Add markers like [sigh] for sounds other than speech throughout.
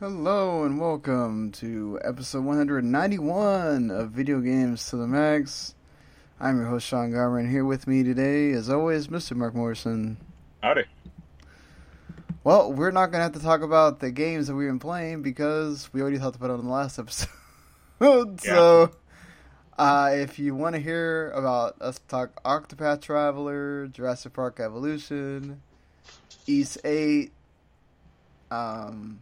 Hello and welcome to episode 191 of Video Games to the Max. I'm your host Sean Garmer, and here with me today, as always, Mr. Marc Morrison. Howdy. Well, we're not going to have to talk about the games that we've been playing because we already talked about it on the last [laughs] episode. so, uh, if you want to hear about us talk Octopath Traveler, Jurassic Park Evolution, East 8, um,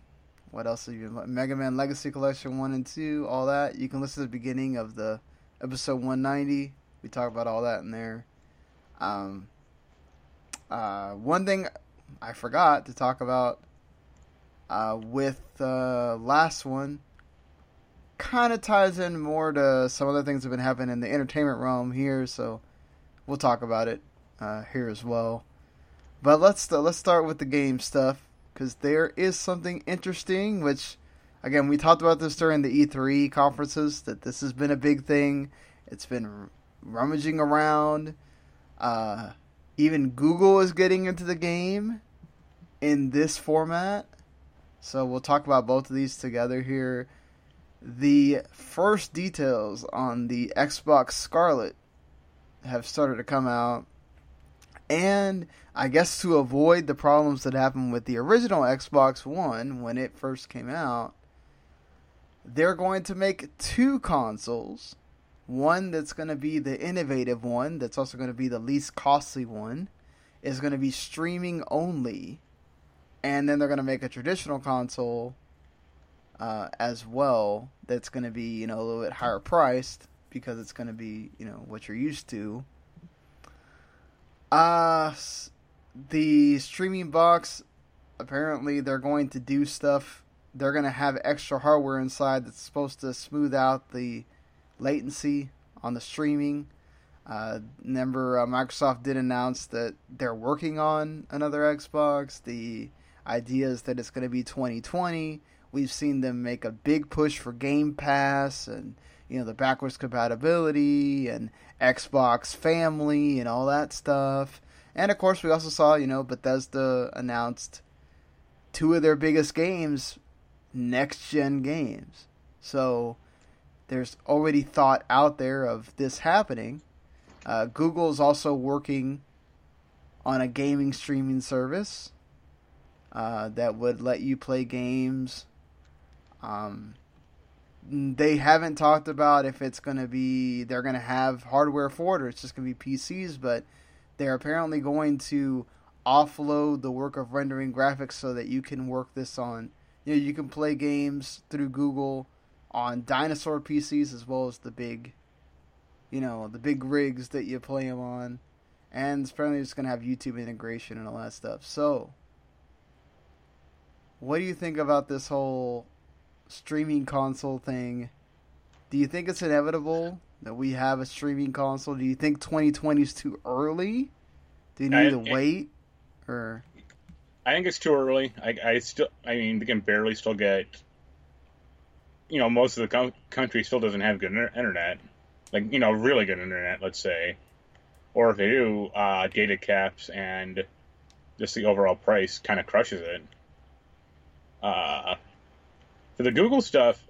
what else have you been Mega Man Legacy Collection 1 and 2, all that. You can listen to the beginning of the episode 190. We talk about all that in there. Um, uh, one thing I forgot to talk about uh, with the last one kind of ties in more to some other things that have been happening in the entertainment realm here, so we'll talk about it uh, here as well. But let's let's start with the game stuff because there is something interesting, which, again, we talked about this during the E3 conferences, that this has been a big thing. It's been rummaging around. Uh, even Google is getting into the game in this format. So we'll talk about both of these together here. The first details on the Xbox Scarlett have started to come out. And I guess to avoid the problems that happened with the original Xbox One when it first came out, they're going to make two consoles. One that's going to be the innovative one, that's also going to be the least costly one, is going to be streaming only. And then they're going to make a traditional console uh, as well that's going to be, you know, a little bit higher priced because it's going to be, you know, what you're used to. Uh, the streaming box apparently they're going to do stuff. They're going to have extra hardware inside that's supposed to smooth out the latency on the streaming. Uh, remember uh, microsoft did announce that they're working on another xbox. The idea is that it's going to be 2020 we've seen them make a big push for game pass and you know the backwards compatibility and xbox family and all that stuff and of course, we also saw, you know, Bethesda announced two of their biggest games, next gen games. So there's already thought out there of this happening. Uh, Google is also working on a gaming streaming service uh, that would let you play games. Um, they haven't talked about if it's going to be they're going to have hardware for it or it's just going to be PCs, but they're apparently going to offload the work of rendering graphics so that you can work this on. You know, you can play games through Google on dinosaur PCs as well as the big, you know, the big rigs that you play them on. And it's apparently it's going to have YouTube integration and all that stuff. So, what do you think about this whole streaming console thing? Do you think it's inevitable? that we have a streaming console? Do you think 2020 is too early? Do you need I, to wait, or? I think it's too early. I, I still, I mean, we can barely still get. You know, most of the co- country still doesn't have good internet, like you know, really good internet, let's say, or if they do, uh, data caps and just the overall price kind of crushes it. Uh, for the Google stuff,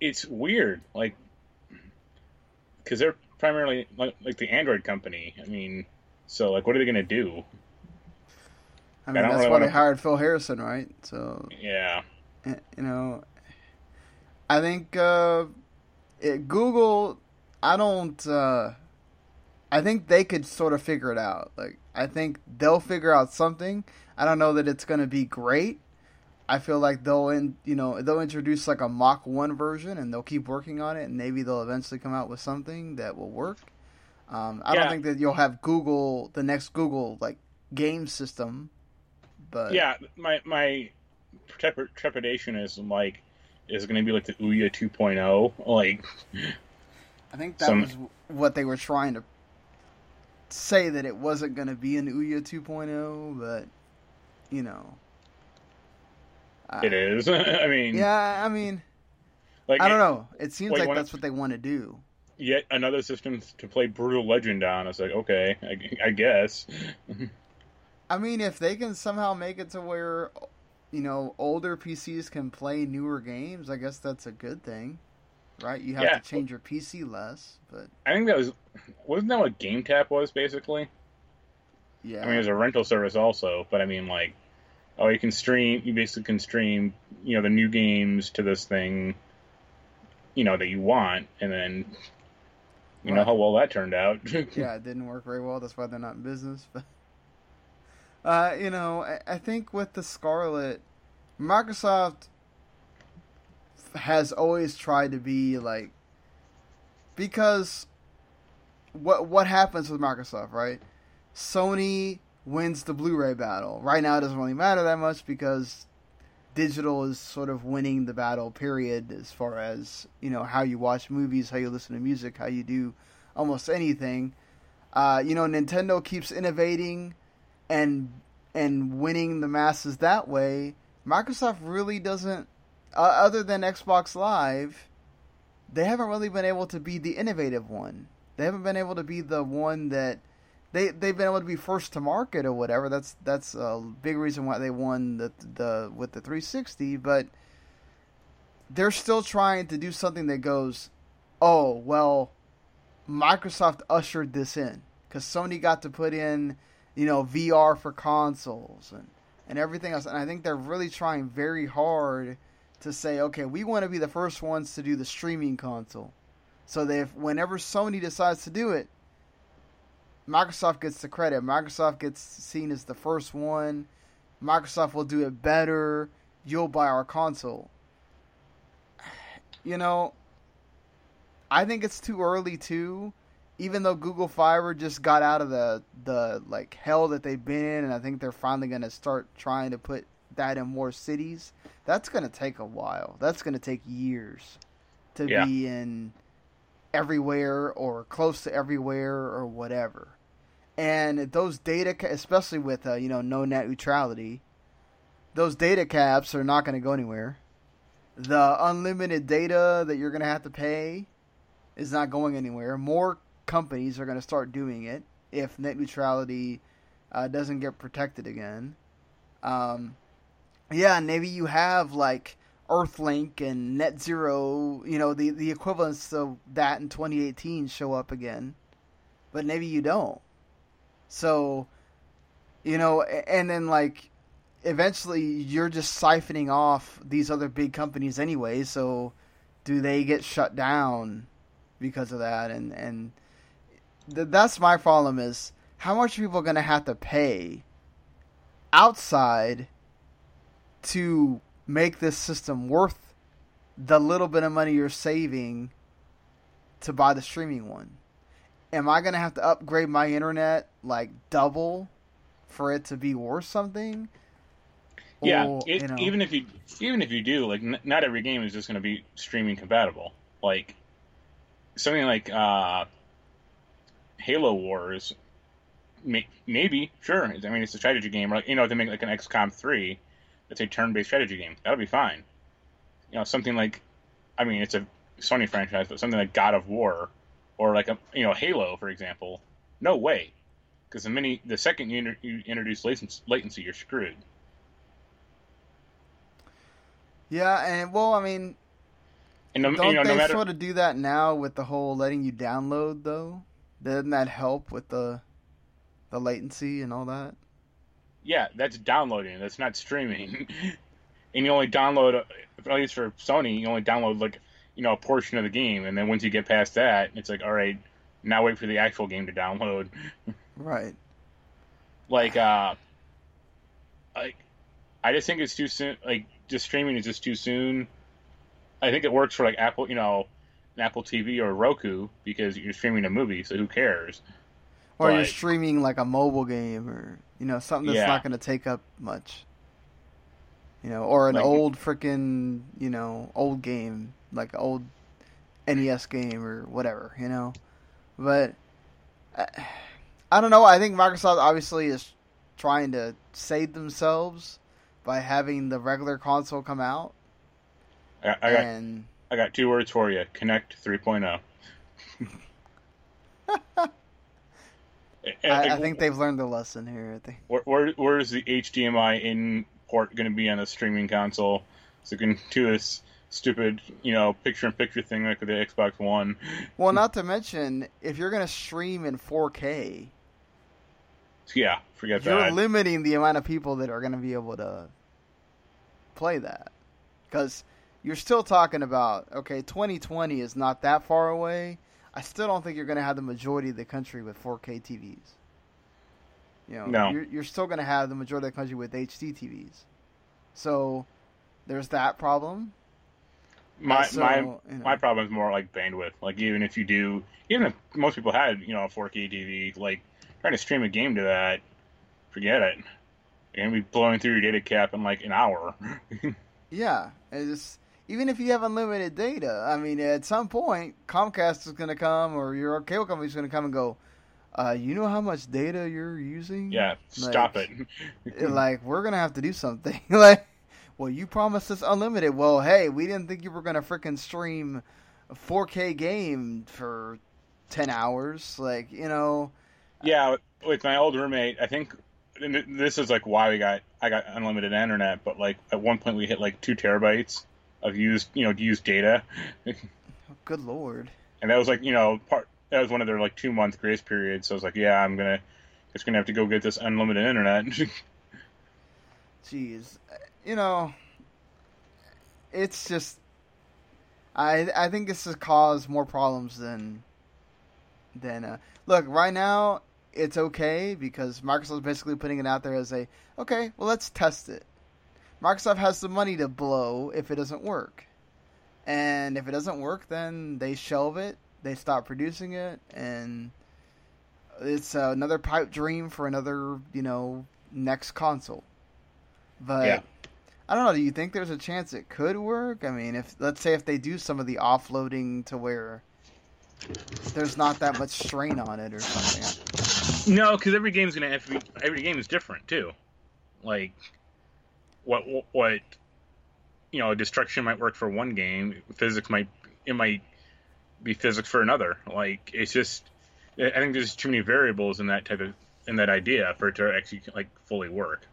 it's weird. Like because they're primarily like, like, the Android company. I mean, so like, what are they gonna do? I mean, I that's really why they hired Phil Harrison, right? So yeah, you know, I think uh, it, Google. I don't. Uh, I think they could sort of figure it out. Like I think they'll figure out something. I don't know that it's going to be great. I feel like they'll in you know they'll introduce like a Mach one version and they'll keep working on it and maybe they'll eventually come out with something that will work. Um, I Yeah. don't think that you'll have Google the next Google like game system, but yeah, my my trep- trepidation is like is going to be like the Ouya 2.0. Like, I think that Some- was what they were trying to say that it wasn't going to be an Ouya 2.0, but you know, Uh, it is. [laughs] I mean, Yeah, I mean, like I don't know. It seems like that's what they want to do. Yet another system to play Brutal Legend on. It's like okay, I, I guess. I mean, if they can somehow make it to where, you know, older PCs can play newer games, I guess that's a good thing, right? You have Yeah. to change your PC less, but I think that was wasn't that what GameTap was basically? yeah, I mean, it was a rental service also, but I mean, like, oh, you can stream. You basically can stream, you know, the new games to this thing, you know, that you want, and then, you know how well that turned out. [laughs] yeah, it didn't work very well. That's why they're not in business. But [laughs] uh, you know, I, I think with the Scarlett, Microsoft has always tried to be like because what what happens with Microsoft, right? Sony wins the Blu-ray battle. Right now, it doesn't really matter that much because digital is sort of winning the battle. Period, as far as you know, how you watch movies, how you listen to music, how you do almost anything. Uh, you know, Nintendo keeps innovating and and winning the masses that way. Microsoft really doesn't, uh, other than Xbox Live, they haven't really been able to be the innovative one. They haven't been able to be the one that they they've been able to be first to market or whatever. That's that's a big reason why they won the the with the 360. But they're still trying to do something that goes, oh well, Microsoft ushered this in because Sony got to put in, you know, VR for consoles and and everything else. And I think they're really trying very hard to say, okay, we want to be the first ones to do the streaming console. So that if whenever Sony decides to do it, Microsoft gets the credit. Microsoft gets seen as the first one. Microsoft will do it better. You'll buy our console. You know, I think it's too early too. Even though Google Fiber just got out of the the like hell that they've been in, and I think they're finally going to start trying to put that in more cities. That's going to take a while. That's going to take years to Yeah. be in everywhere or close to everywhere or whatever. And those data, especially with uh, you know no net neutrality, those data caps are not going to go anywhere. The unlimited data that you're going to have to pay is not going anywhere. More companies are going to start doing it if net neutrality uh, doesn't get protected again. Um, yeah, maybe you have like Earthlink and Net Zero, you know, the the equivalents of that in 2018 show up again, but maybe you don't. So, you know, and then like eventually you're just siphoning off these other big companies anyway. So, do they get shut down because of that? And and th- that's my problem is how much are people going to have to pay outside to make this system worth the little bit of money you're saving to buy the streaming one. Am I going to have to upgrade my internet like double for it to be worth something? yeah, Or, it, you know, even if you even if you do, like, n- not every game is just going to be streaming compatible. Like something like uh, Halo Wars, may, maybe sure. I mean, it's a strategy game. Like you know, if they make like an XCOM three, that's a turn-based strategy game. That'll be fine. You know, something like, I mean, it's a Sony franchise, but something like God of War, or like a you know Halo, for example. No way, because the mini the second you, inter- you introduce latency, latency, you're screwed. yeah, and well, I mean, And no, don't you know, they no matter sort of do that now with the whole letting you download though? Doesn't that help with the the latency and all that? Yeah, that's downloading. That's not streaming. [laughs] and you only download, at least for Sony, you only download like you know a portion of the game, and then once you get past that, it's like all right, Now wait for the actual game to download. Right. Like, uh, like, I just think it's too soon. Like, just streaming is just too soon. I think it works for like Apple, you know, an Apple TV or Roku because you're streaming a movie, so who cares? Or you're streaming like a mobile game or you know something that's Yeah. not going to take up much. You know, or an Like- old freaking you know old game like an old NES game or whatever. You know, but I, I don't know. I think Microsoft obviously is trying to save themselves by having the regular console come out I, I got and I got two words for you: Kinect oh. 3.0. [laughs] I, I think they've learned their lesson here. I think. Where, where where's the HDMI in port going to be on a streaming console? So you can do this stupid, you know, picture-in-picture thing like with the Xbox One. Well, not to mention if you're going to stream in 4K, Yeah, forget that. you're limiting the amount of people that are going to be able to play that. Because you're still talking about okay 2020 is not that far away. I still don't think you're going to have the majority of the country with 4k tvs you know No. you're, you're still going to have the majority of the country with hd tvs so there's that problem my So, my you know. my problem is more like bandwidth. Like even if you do, even if most people had, you know, a 4K TV, like trying to stream a game to that, forget it. You're gonna be blowing through your data cap in like an hour. [laughs] Yeah, it's even if you have unlimited data. I mean, at some point, Comcast is going to come, or your cable company is going to come and go. Uh, you know how much data you're using? yeah, stop Like, it. [laughs] Like we're gonna have to do something. [laughs] like, well, you promised us unlimited. Well, hey, we didn't think you were gonna freaking stream a 4K game for 10 hours. Like, you know, Yeah, with- my old roommate, I think and this is like why we got I got unlimited internet, but like at one point we hit like two terabytes of used you know used data, [laughs] good lord. and that was like you know part that was one of their like two month grace periods. So I was like, yeah, I'm gonna just gonna have to go get this unlimited internet. [laughs] Jeez, you know, it's just I I think this has caused more problems than than uh, look right now. It's okay because Microsoft's basically putting it out there as a okay. Well, let's test it. Microsoft has the money to blow if it doesn't work, and if it doesn't work, then they shelve it. They stop producing it, and it's another pipe dream for another you know next console. But Yeah. I don't know. Do you think there's a chance it could work? I mean, if let's say if they do some of the offloading to where there's not that much strain on it or something. no, because every game's gonna be every game is different too. Like what what you know destruction might work for one game, physics might it might be physics for another. Like it's just I think there's too many variables in that type of in that idea for it to actually like fully work.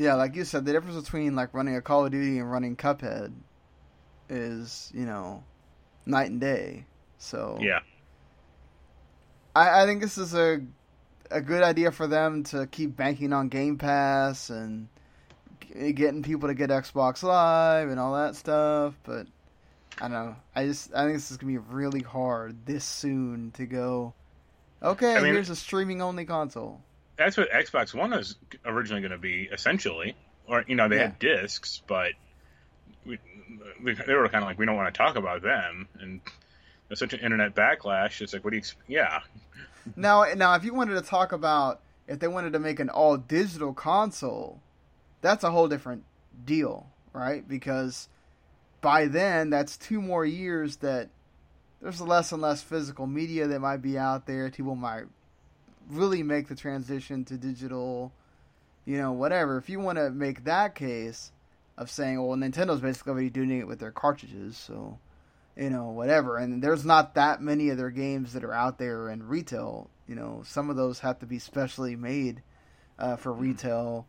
Yeah, like you said, the difference between like running a Call of Duty and running Cuphead is you know night and day. So Yeah. I, I think this is a a good idea for them to keep banking on Game Pass and g- getting people to get Xbox Live and all that stuff. But I don't know. I just I think this is gonna be really hard this soon to go. Okay, I mean- here's a streaming only console. That's what Xbox One was originally going to be essentially, or you know they had discs, but we, we, they were kind of like we don't want to talk about them, and there's such an internet backlash. It's like what do you? Yeah, Now, now, if you wanted to talk about if they wanted to make an all digital console, that's a whole different deal, right? Because by then, that's two more years that there's less and less physical media that might be out there. People might really make the transition to digital, you know, whatever. If you want to make that case of saying, well, Nintendo's basically already doing it with their cartridges, so you know, whatever. And there's not that many of their games that are out there in retail. You know, some of those have to be specially made uh, for retail.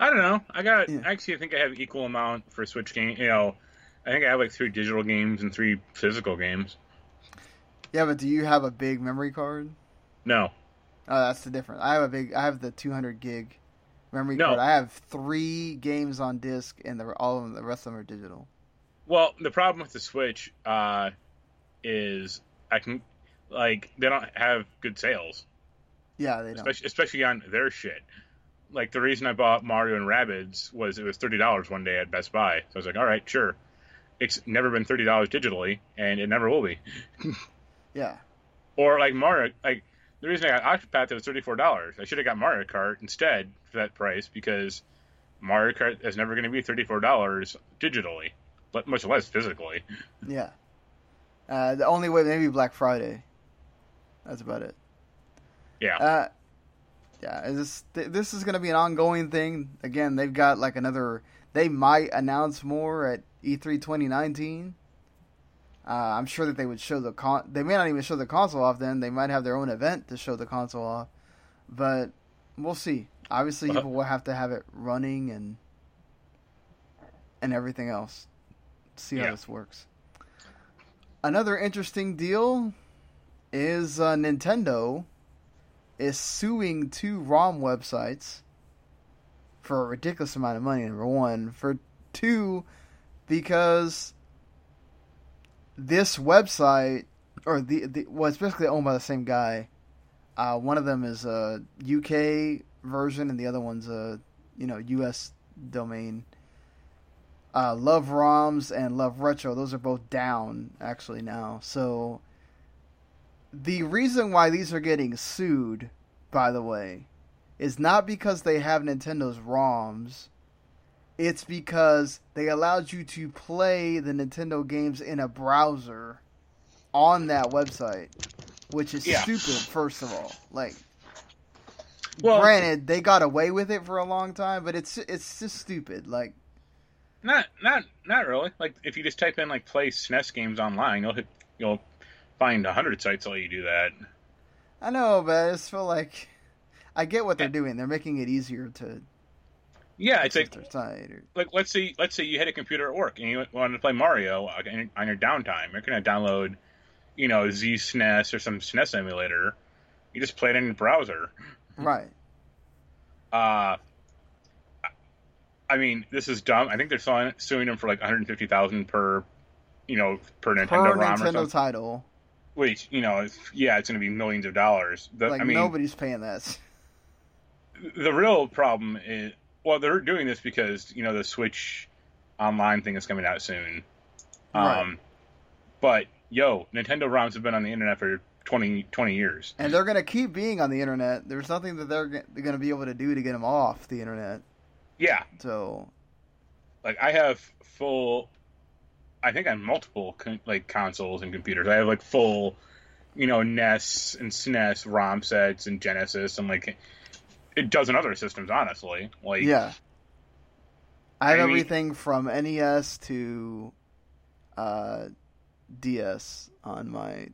I don't know. I got Yeah. actually I think I have equal amount for Switch game. You know, I think I have like three digital games and three physical games. Yeah, but do you have a big memory card? No, Oh, that's the difference. I have a big. I have the 200 gig memory No. card. I have three games on disc, and the all of them, the rest of them are digital. Well, the problem with the Switch uh, is I can like they don't have good sales, Yeah, they don't. especially especially on their shit. Like the reason I bought Mario and Rabbids was it was thirty dollars one day at Best Buy. So I was like, all right, sure. It's never been thirty dollars digitally, and it never will be. [laughs] Yeah. Or like Mario, like the reason I got Octopath it was thirty four dollars. I should have got Mario Kart instead for that price because Mario Kart is never going to be thirty four dollars digitally, but much less physically. [laughs] Yeah. Uh, the only way maybe Black Friday. That's about it. Yeah. Uh, yeah. This this is gonna be an ongoing thing. Again, they've got like another. They might announce more at E E3 2019. Uh, I'm sure that they would show the con. They may not even show the console off. Then they might have their own event to show the console off. But we'll see. Obviously, Uh-huh. people will have to have it running and and everything else. See how Yeah. this works. Another interesting deal is uh, Nintendo is suing two ROM websites for a ridiculous amount of money. Number one, for two, because this website or the, the well, it's basically owned by the same guy. Uh, one of them is a UK version, and the other one's a you know US domain. Uh, Love ROMs and Love Retro; those are both down actually now. So the reason why these are getting sued, by the way, is not because they have Nintendo's ROMs. It's because they allowed you to play the Nintendo games in a browser on that website, which is Yeah. stupid. First of all, like, Well- granted, they got away with it for a long time, but it's it's just stupid. Like, Not not not really. Like if you just type in like play SNES games online, you'll hit you'll find a hundred sites that let you do that. I know, but I just feel like I get what they're doing. They're making it easier to Yeah, it's like. Or, like let's say let's say you had a computer at work and you wanted to play Mario on your downtime. You're gonna download, you know, ZSNES or some SNES emulator. You just play it in your browser. right. Uh, I mean, this is dumb. I think they're suing, suing them for like 150,000 per, you know, per Nintendo Per ROM or Nintendo title, Which you know, if, yeah, it's going to be millions of dollars. The, like I mean, nobody's paying that. the real problem is well they're doing this because you know the switch online thing is coming out soon um Right. but yo nintendo roms have been on the internet for 20, 20 years And they're gonna keep being on the internet. There's nothing that they're, g- they're gonna be able to do to get them off the internet. yeah So like i have full i think on multiple con- like consoles and computers i have like full you know nes and snes rom sets and genesis and like a dozen other systems honestly like yeah, I have I mean- everything from NES to uh, DS on my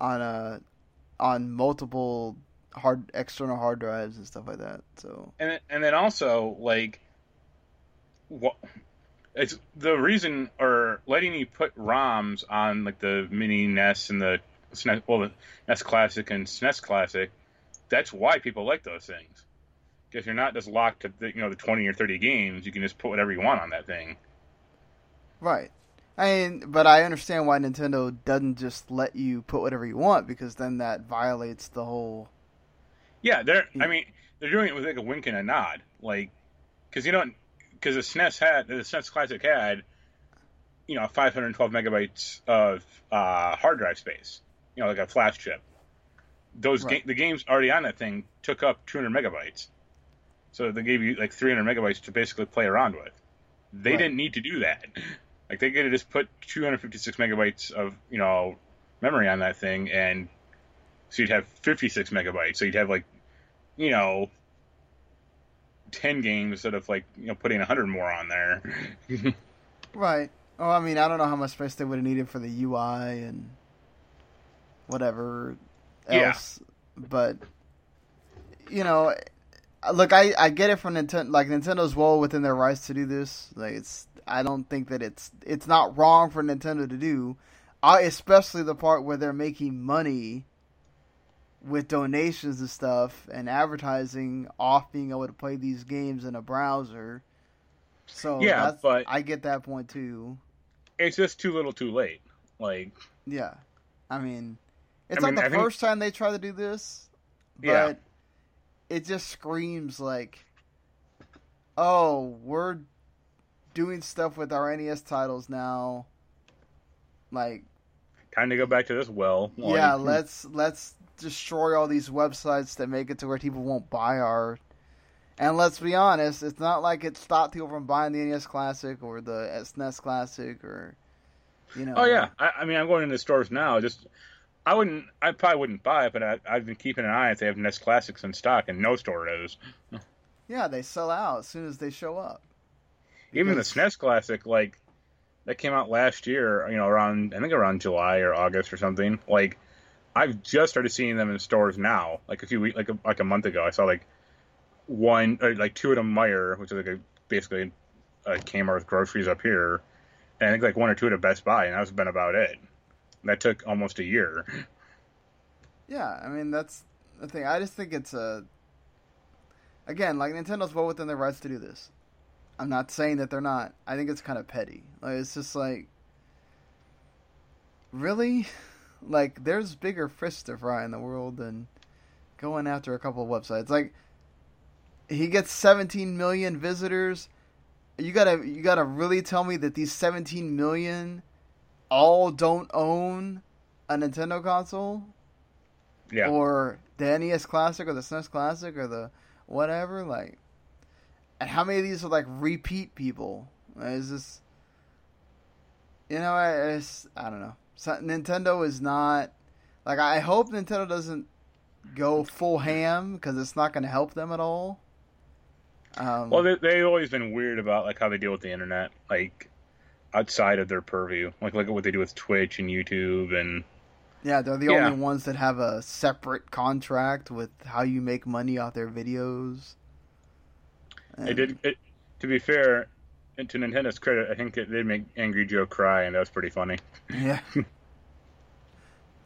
on a on multiple hard external hard drives and stuff like that. So and and then also like what it's the reason or letting you put ROMs on like the mini NES and the SNES, well the NES Classic and SNES Classic. That's why people like those things because you're not just locked to the, you know the twenty or thirty games. You can just put whatever you want on that thing. right. I mean, but I understand why Nintendo doesn't just let you put whatever you want because then that violates the whole. Yeah, they're. I mean, they're doing it with like a wink and a nod, like because you don't because the SNES had the SNES Classic had you know 512 megabytes of uh, hard drive space, you know, like a flash chip. Those Right. ga- the games already on that thing took up 200 megabytes, so they gave you like 300 megabytes to basically play around with. They Right. didn't need to do that. [laughs] Like they could have just put 256 megabytes of you know memory on that thing, and so you'd have 56 megabytes. So you'd have like you know 10 games instead of like you know putting 100 more on there. [laughs] Right. Oh, I mean, I don't know how much space they would have needed for the UI and whatever Yeah. but you know, look, I I get it from Nintendo. Like Nintendo's well within their rights to do this. Like it's, I don't think that it's it's not wrong for Nintendo to do. I especially the part where they're making money with donations and stuff and advertising off being able to play these games in a browser. So Yeah, but- I get that point too. it's just too little, too late. Like Yeah, I mean, It's I mean, not the think- first time they try to do this, but Yeah. it just screams like, "Oh, we're doing stuff with our NES titles now." Like, Time to go back to this well. Yeah, [laughs] let's let's destroy all these websites that make it to where people won't buy our. And let's be honest, it's not like it stopped people from buying the NES Classic or the SNES Classic or, you know. Oh yeah, I, I mean, I'm going into stores now. Just, I wouldn't, I probably wouldn't buy it, but I, I've been keeping an eye if they have NES Classics in stock, and no store does. Yeah, they sell out as soon as they show up. Even the Because- SNES Classic, like, that came out last year. You know, around I think around July or August or something. Like, I've just started seeing them in stores now. Like a few weeks, like a, like a month ago, I saw like one, or like two at a Meijer, which is like a basically a Kmart with groceries up here, and I think like one or two at a Best Buy, and that's been about it. That took almost a year. Yeah, I mean that's the thing. I just think it's a. Again, like Nintendo's well within their rights to do this. I'm not saying that they're not. I think it's kind of petty. Like it's just like, really, [laughs] like there's bigger fish to fry in the world than going after a couple of websites. Like he gets 17 million visitors. You gotta you gotta really tell me that these 17 million all don't own a Nintendo console Yeah, or the NES Classic or the SNES Classic or the whatever. Like, and how many of these are like repeat people? Is this, you know, I, it's, I don't know. So, Nintendo is not like I hope Nintendo doesn't go full ham because it's not going to help them at all. Um, Well, they, they've always been weird about like how they deal with the internet, like outside of their purview. Like look at what they do with Twitch and YouTube, and yeah, they're the yeah. only ones that have a separate contract with how you make money off their videos. it And- did. It, to be fair, and to Nintendo's credit, I think it did make Angry Joe cry, and that was pretty funny. Yeah. [laughs]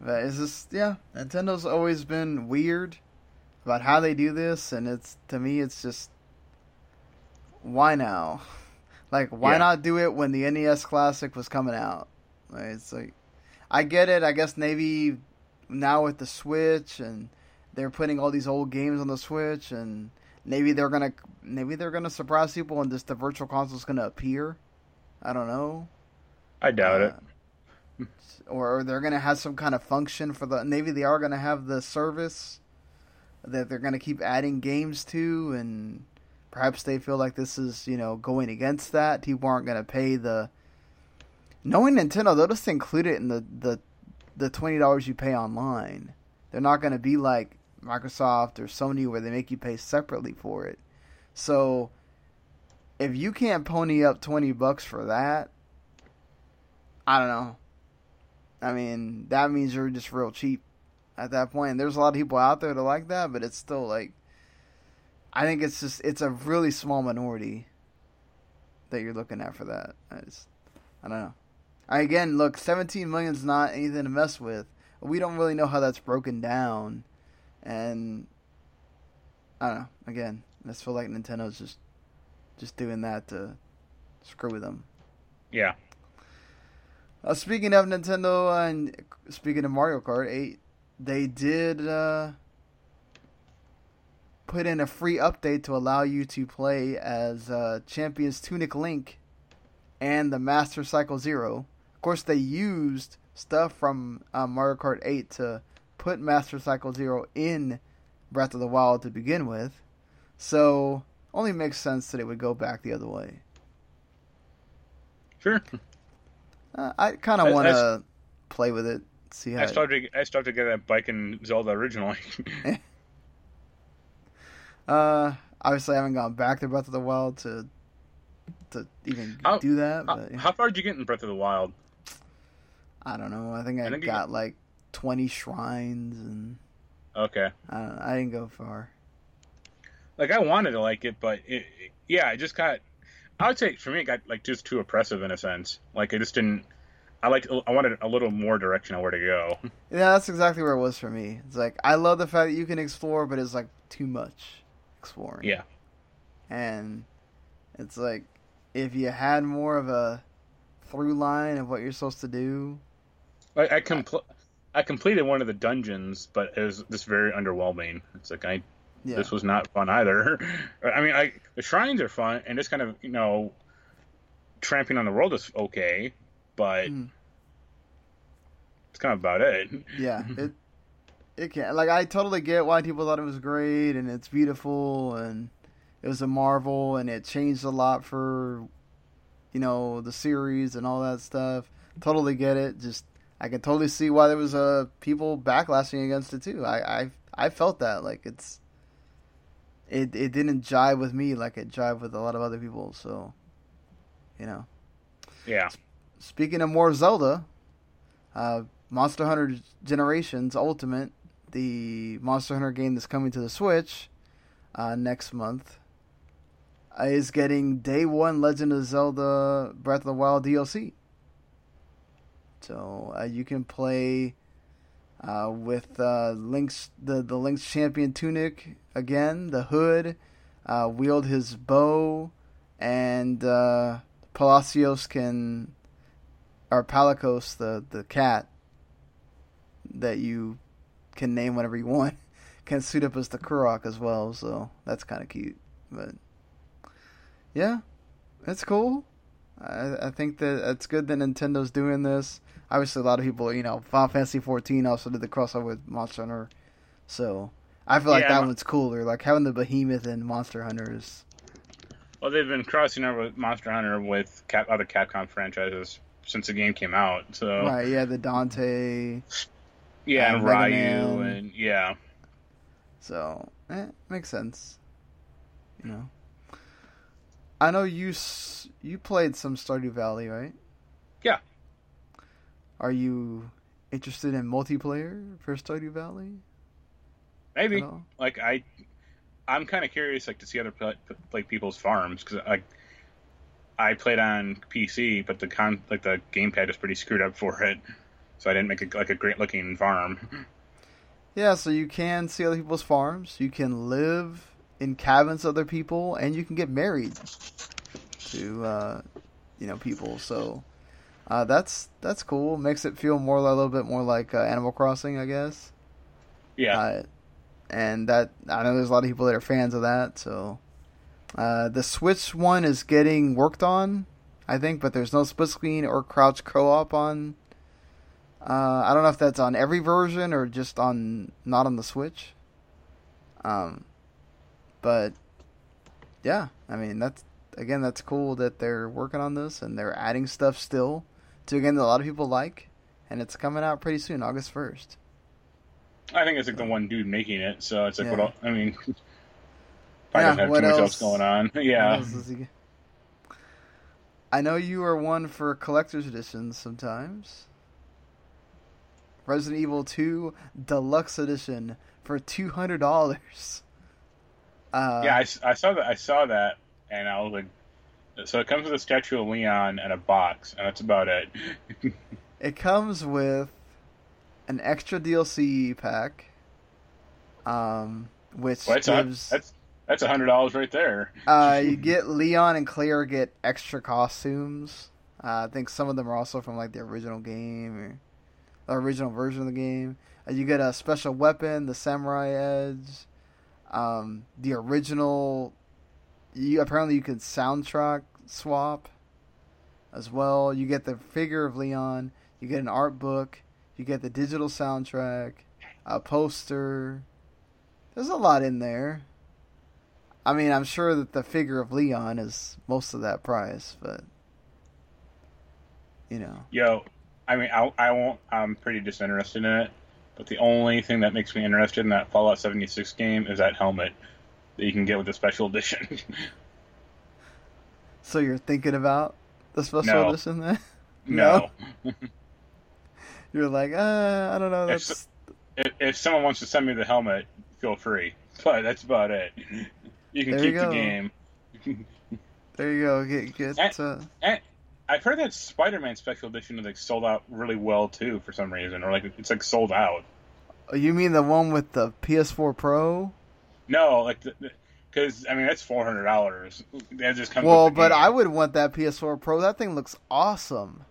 but it's just yeah, Nintendo's always been weird about how they do this, and it's to me, it's just why now? Like, why Yeah. not do it when the NES Classic was coming out? It's like, I get it. I guess maybe now with the Switch and they're putting all these old games on the Switch, and maybe they're gonna maybe they're gonna surprise people, and just the Virtual Console's gonna appear. I don't know. I doubt it. Uh, Or they're gonna have some kind of function for the maybe they are gonna have the service that they're gonna keep adding games to, and perhaps they feel like this is you know going against that. People aren't gonna pay the. Knowing Nintendo, they'll just include it in the the the twenty dollars you pay online. They're not gonna be like Microsoft or Sony where they make you pay separately for it. So if you can't pony up twenty bucks for that, I don't know. I mean, that means you're just real cheap at that point. And there's a lot of people out there that like that, but it's still like I think it's just it's a really small minority that you're looking at for that. I just I don't know. I, again, look, 17 million is not anything to mess with. We don't really know how that's broken down, and I don't know. Again, I just feel like Nintendo's just just doing that to screw with them. Yeah. Uh, speaking of Nintendo and speaking of Mario Kart 8, they did uh, put in a free update to allow you to play as uh, Champions Tunic Link and the Master Cycle Zero. Of course, they used stuff from uh, Mario Kart 8 to put Master Cycle Zero in Breath of the Wild to begin with. So, only makes sense that it would go back the other way. Sure. Uh, I kind of want to play with it, see how. I it- started. I started to get that bike in Zelda originally. [laughs] Uh, obviously, I haven't gone back to Breath of the Wild to to even How- do that, how, but how far did you get in Breath of the Wild? I don't know. I think I, I think got like twenty shrines, and Okay. I, don't, I didn't go far. Like I wanted to like it, but it, it- yeah, it just got. I would say for me, it got like just too oppressive in a sense. Like I just didn't. I liked. I wanted a little more direction on where to go. Yeah, that's exactly where it was for me. It's like I love the fact that you can explore, but it's like too much exploring. Yeah. and it's like if you had more of a through line of what you're supposed to do. I, I compl- I completed one of the dungeons, but it was just very underwhelming. It's like I Yeah. this was not fun either. [laughs] I mean, I the shrines are fun, and just kind of you know, tramping on the world is okay, but Mm. it's kind of about it. Yeah, [laughs] it it can like I totally get why people thought it was great and it's beautiful and it was a marvel and it changed a lot for you know the series and all that stuff. Totally get it. Just I can totally see why there was uh people backlashing against it too. I I I felt that like it's it it didn't jive with me like it jived with a lot of other people. So you know. Yeah, Speaking of more Zelda, uh, Monster Hunter Generations Ultimate, the Monster Hunter game that's coming to the Switch uh, next month, uh, is getting Day One Legend of Zelda Breath of the Wild DLC. So uh, you can play uh, with uh, Link's the the Link's champion tunic again, the hood, wield his bow, and Palacios can or Palicos, the the cat that you can name whatever you want, [laughs] can suit up as the Korok as well. So that's kind of cute. But yeah, it's cool. I, I think that it's good that Nintendo's doing this. Obviously, a lot of people, you know, Final Fantasy 14 also did the crossover with Monster Hunter, so I feel like Yeah, that Mo- one's cooler. Like having the Behemoth and Monster Hunter is well, they've been crossing over with Monster Hunter with Cap- other Capcom franchises since the game came out. So right. Yeah, the Dante. Yeah, and Ryu Man. and yeah, So, eh, makes sense. You know. I know you you played some Stardew Valley, right? Yeah. Are you interested in multiplayer for Stardew Valley? maybe. like I, I'm kind of curious, like to see other like people's farms because like I played on PC, but the con like the gamepad is pretty screwed up for it, so I didn't make a, like a great looking farm. [laughs] Yeah, so you can see other people's farms. You can live in cabins with other people, and you can get married to, uh, you know, people. So uh, that's that's cool. Makes it feel more a little bit more like uh, Animal Crossing, I guess. Yeah, Uh, and that I know there's a lot of people that are fans of that. So uh, the Switch one is getting worked on, I think, but there's no split screen or crouch co-op on. Uh, I don't know if that's on every version or just on not on the Switch. Um, but yeah, I mean that's again that's cool that they're working on this and they're adding stuff still to again that a lot of people like, and it's coming out pretty soon, August first. I think it's like the one dude making it, so it's like Yeah. what el- I mean. [laughs] Probably Yeah, doesn't have what too much else? else going on. [laughs] Yeah, else does he get? I know you are one for collector's editions sometimes. Resident Evil 2 Deluxe Edition for two hundred dollars. Uh, yeah, I saw that. I saw that, and I was like, so it comes with a statue of Leon and a box, and that's about it. [laughs] it comes with an extra DLC pack, um, which Well, that's a, gives that's that's a hundred dollars right there. Uh, you [laughs] get Leon and Claire get extra costumes. Uh, I think some of them are also from like the original game or the original version of the game. Uh, you get a special weapon, the Samurai Edge. Um, the original. You apparently you can soundtrack swap as well. You get the figure of Leon. You get an art book. You get the digital soundtrack, a poster. There's a lot in there. I mean, I'm sure that the figure of Leon is most of that price, but you know, Yo, I mean, I, I won't. I'm pretty disinterested in it. But the only thing that makes me interested in that Fallout 76 game is that helmet that you can get with the special edition. [laughs] so you're thinking about the special No. edition then? [laughs] no. [laughs] You're like, uh, I don't know. If That's if, if someone wants to send me the helmet, feel free. But that's about it. You can There keep you the game. there. You go. Get get. Eh. Uh, I've heard that Spider-Man special edition is like sold out really well too for some reason, or like it's like sold out. Oh, you mean the one with the PS4 Pro? No, like because I mean that's four hundred dollars. That just comes. Well, but game. I would want that PS4 Pro. That thing looks awesome.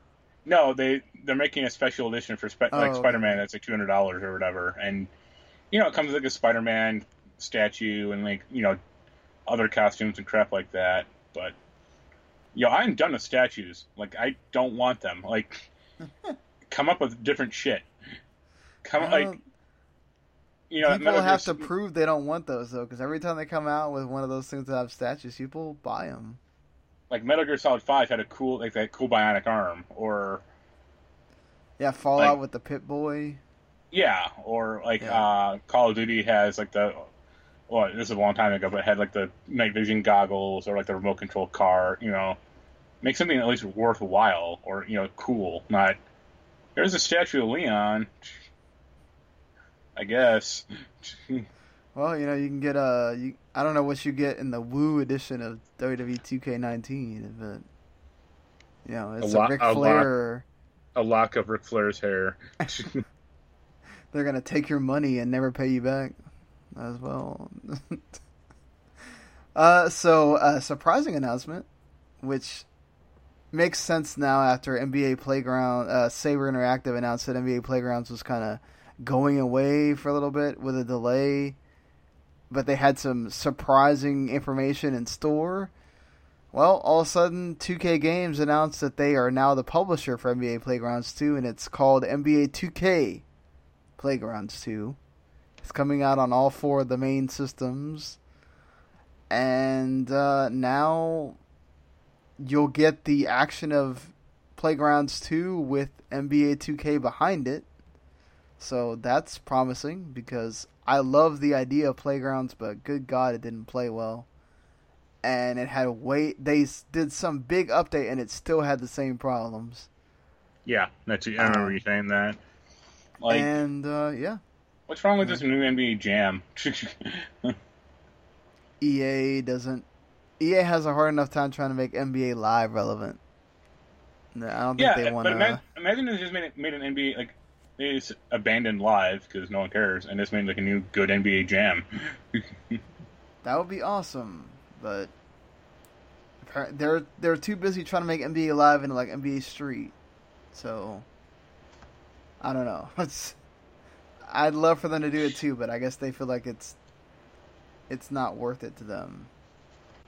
No, they they're making a special edition for Sp- Oh, like. Spider-Man that's like two hundred dollars or whatever, and you know it comes with like a Spider-Man statue and like you know other costumes and crap like that. But yo, I'm done with statues. Like I don't want them. Like [laughs] come up with different shit. Come like you know people have to prove they don't want those though, because every time they come out with one of those things that have statues, people buy them. like Metal Gear Solid Five had a cool like that cool bionic arm or Yeah, Fallout Like- with the Pip-Boy. Yeah, or like Yeah. uh, Call of Duty has like the well, this is a long time ago, but had like the night vision goggles or like the remote control car. You know, make something at least worthwhile or you know cool. Not there's a statue of Leon. I guess. [laughs] Well, you know, you can get a. You, I don't know what you get in the Woo edition of WWE 2K19, but you know, it's A a, lot- Ric a lot. Flair. a lock of Ric Flair's hair. [laughs] [laughs] They're gonna take your money and never pay you back, as well. uh, so a surprising announcement, which makes sense now after NBA Playground, uh, Saber Interactive announced that NBA Playgrounds was kind of going away for a little bit with a delay, but they had some surprising information in store. Well, all of a sudden, 2K Games announced that they are now the publisher for NBA Playgrounds 2, and it's called NBA 2K Playgrounds 2. It's coming out on all four of the main systems. And uh, now you'll get the action of Playgrounds 2 with NBA 2K behind it. So that's promising because I love the idea of Playgrounds, but good God, it didn't play well. And it had way they did some big update, and it still had the same problems. yeah, that's. I remember you saying that. Like, and uh, yeah, what's wrong with this new NBA Jam? [laughs] EA doesn't. EA has a hard enough time trying to make NBA Live relevant. No, I don't think yeah, they want but to. imagine, imagine they just made, it, made an NBA like they just abandoned live because no one cares, and just made like a new good NBA Jam. [laughs] That would be awesome, but they're they're too busy trying to make NBA Live into like NBA Street. So I don't know. [laughs] It's I'd love for them to do it too, but I guess they feel like it's it's not worth it to them.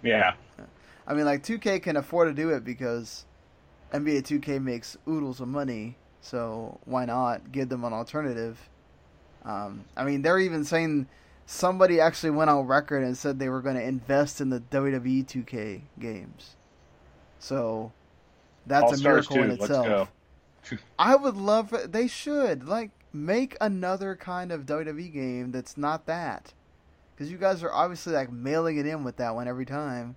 Yeah, I mean, like 2K can afford to do it because NBA 2K makes oodles of money, so why not give them an alternative? Um, I mean, they're even saying somebody actually went on record and said they were going to invest in the WWE 2K games. So that's All a miracle in too. Itself. I would love for, they should like make another kind of WWE game that's not that. Cuz you guys are obviously like mailing it in with that one every time.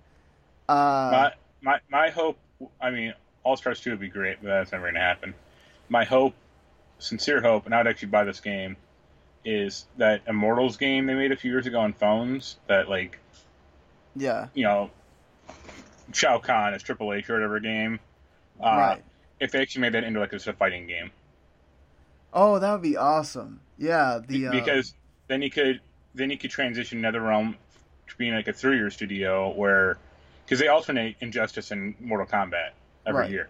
Uh my my my hope. I mean, All Stars two would be great, but that's never going to happen. My hope, sincere hope, and I'd actually buy this game, is that Immortals game they made a few years ago on phones. That like yeah, you know, Shao Kahn is Triple H or whatever game. Uh, right. If they actually made that into like just a fighting game, Oh, that would be awesome. Yeah, the uh, because then you could then you could transition NetherRealm to being like a three year studio where because they alternate Injustice and Mortal Kombat every Right. year.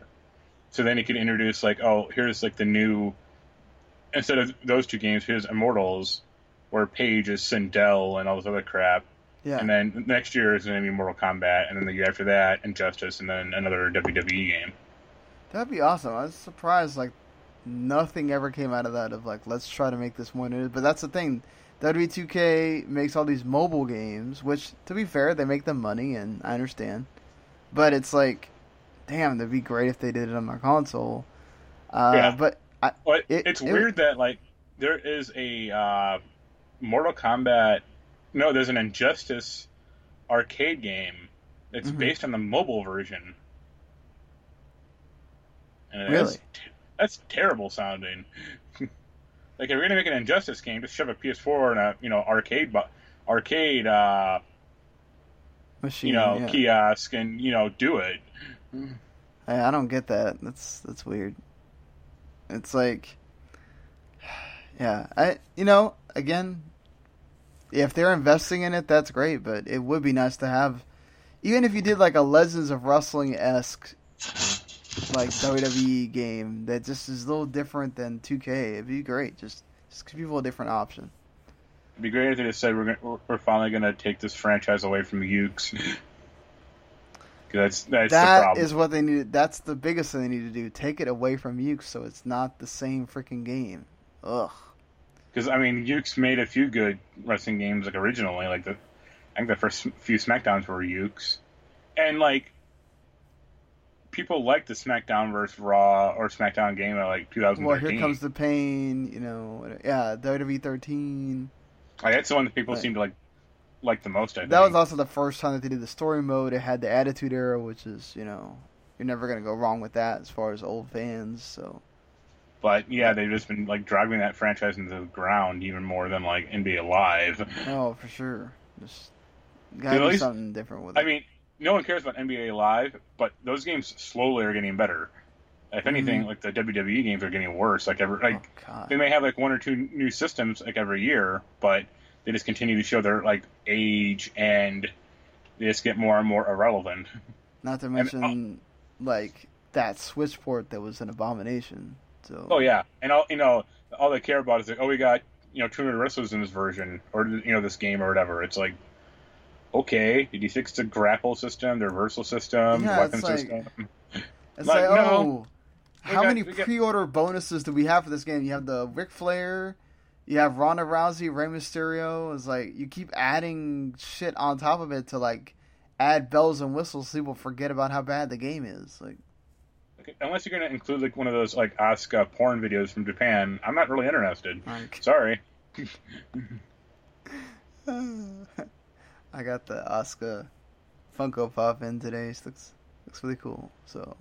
So then you could introduce like, oh, here's like the new instead of those two games, here's Immortals, where Paige is Sindel and all this other crap. yeah. And then next year is going to be Mortal Kombat, and then the year after that, Injustice, and then another WWE game. That'd be awesome. I was surprised like nothing ever came out of that of like let's try to make this more new. But that's the thing. W2K makes all these mobile games, which to be fair, they make them money and I understand. But it's like damn, that'd be great if they did it on my console. Uh, Yeah. but I, It- it's it- weird that like there is a uh, Mortal Kombat. No, there's an Injustice arcade game that's Mhm. based on the mobile version. And Really? That's, that's terrible sounding. Like if you're gonna make an Injustice game, just shove a PS4 and a you know arcade bu- arcade uh, machine, you know yeah. kiosk and you know do it. I, I don't get that. That's that's weird. It's like, [sighs] yeah, I you know again, if they're investing in it, that's great. But it would be nice to have, even if you did like a Legends of Wrestling esque like WWE game that just is a little different than 2K. It'd be great. Just just give people a different option. It'd be great if they just said we're gonna, we're finally going to take this franchise away from Yuke's. [laughs] that's that's the problem. is what they need. That's the biggest thing they need to do. Take it away from Yuke so it's not the same freaking game. Ugh. Because I mean, Yuke's made a few good wrestling games like originally. Like the, I think the first few Smackdowns were Yuke's, and like people like the SmackDown versus Raw or SmackDown game at like 2013. Well, here comes the pain. You know, yeah, WWE 13. Like, that's the one that people Right. seem to like like the most. I think. That was also the first time that they did the story mode. It had the Attitude Era, which is you know you're never gonna go wrong with that as far as old fans. So But yeah, they've just been like driving that franchise into the ground even more than like NBA Live. oh, for sure, just gotta do least- something different with it. I mean, no one cares about NBA Live, but those games slowly are getting better. If anything, like the WWE games are getting worse. Like every like oh, they may have like one or two new systems like every year, but they just continue to show their like age and they just get more and more irrelevant. Not to uh, mention like that Switch port that was an abomination. So Oh yeah, and all you know, all they care about is like, oh, we got you know 200 wrestlers in this version or you know this game or whatever. It's like, okay, did you fix the grapple system, the reversal system, Yeah, weapon it's like- system? It's Like, like, no. oh, We how got- many got- pre-order bonuses do we have for this game? You have the Ric Flair, you have Ronda Rousey, Rey Mysterio. It's like you keep adding shit on top of it to like add bells and whistles. So people forget about how bad the game is. Like, Okay, Unless you're gonna include like one of those like Asuka porn videos from Japan, I'm not really interested. like Sorry. [laughs] [laughs] I got the Asuka Funko Pop in today. She looks looks really cool. So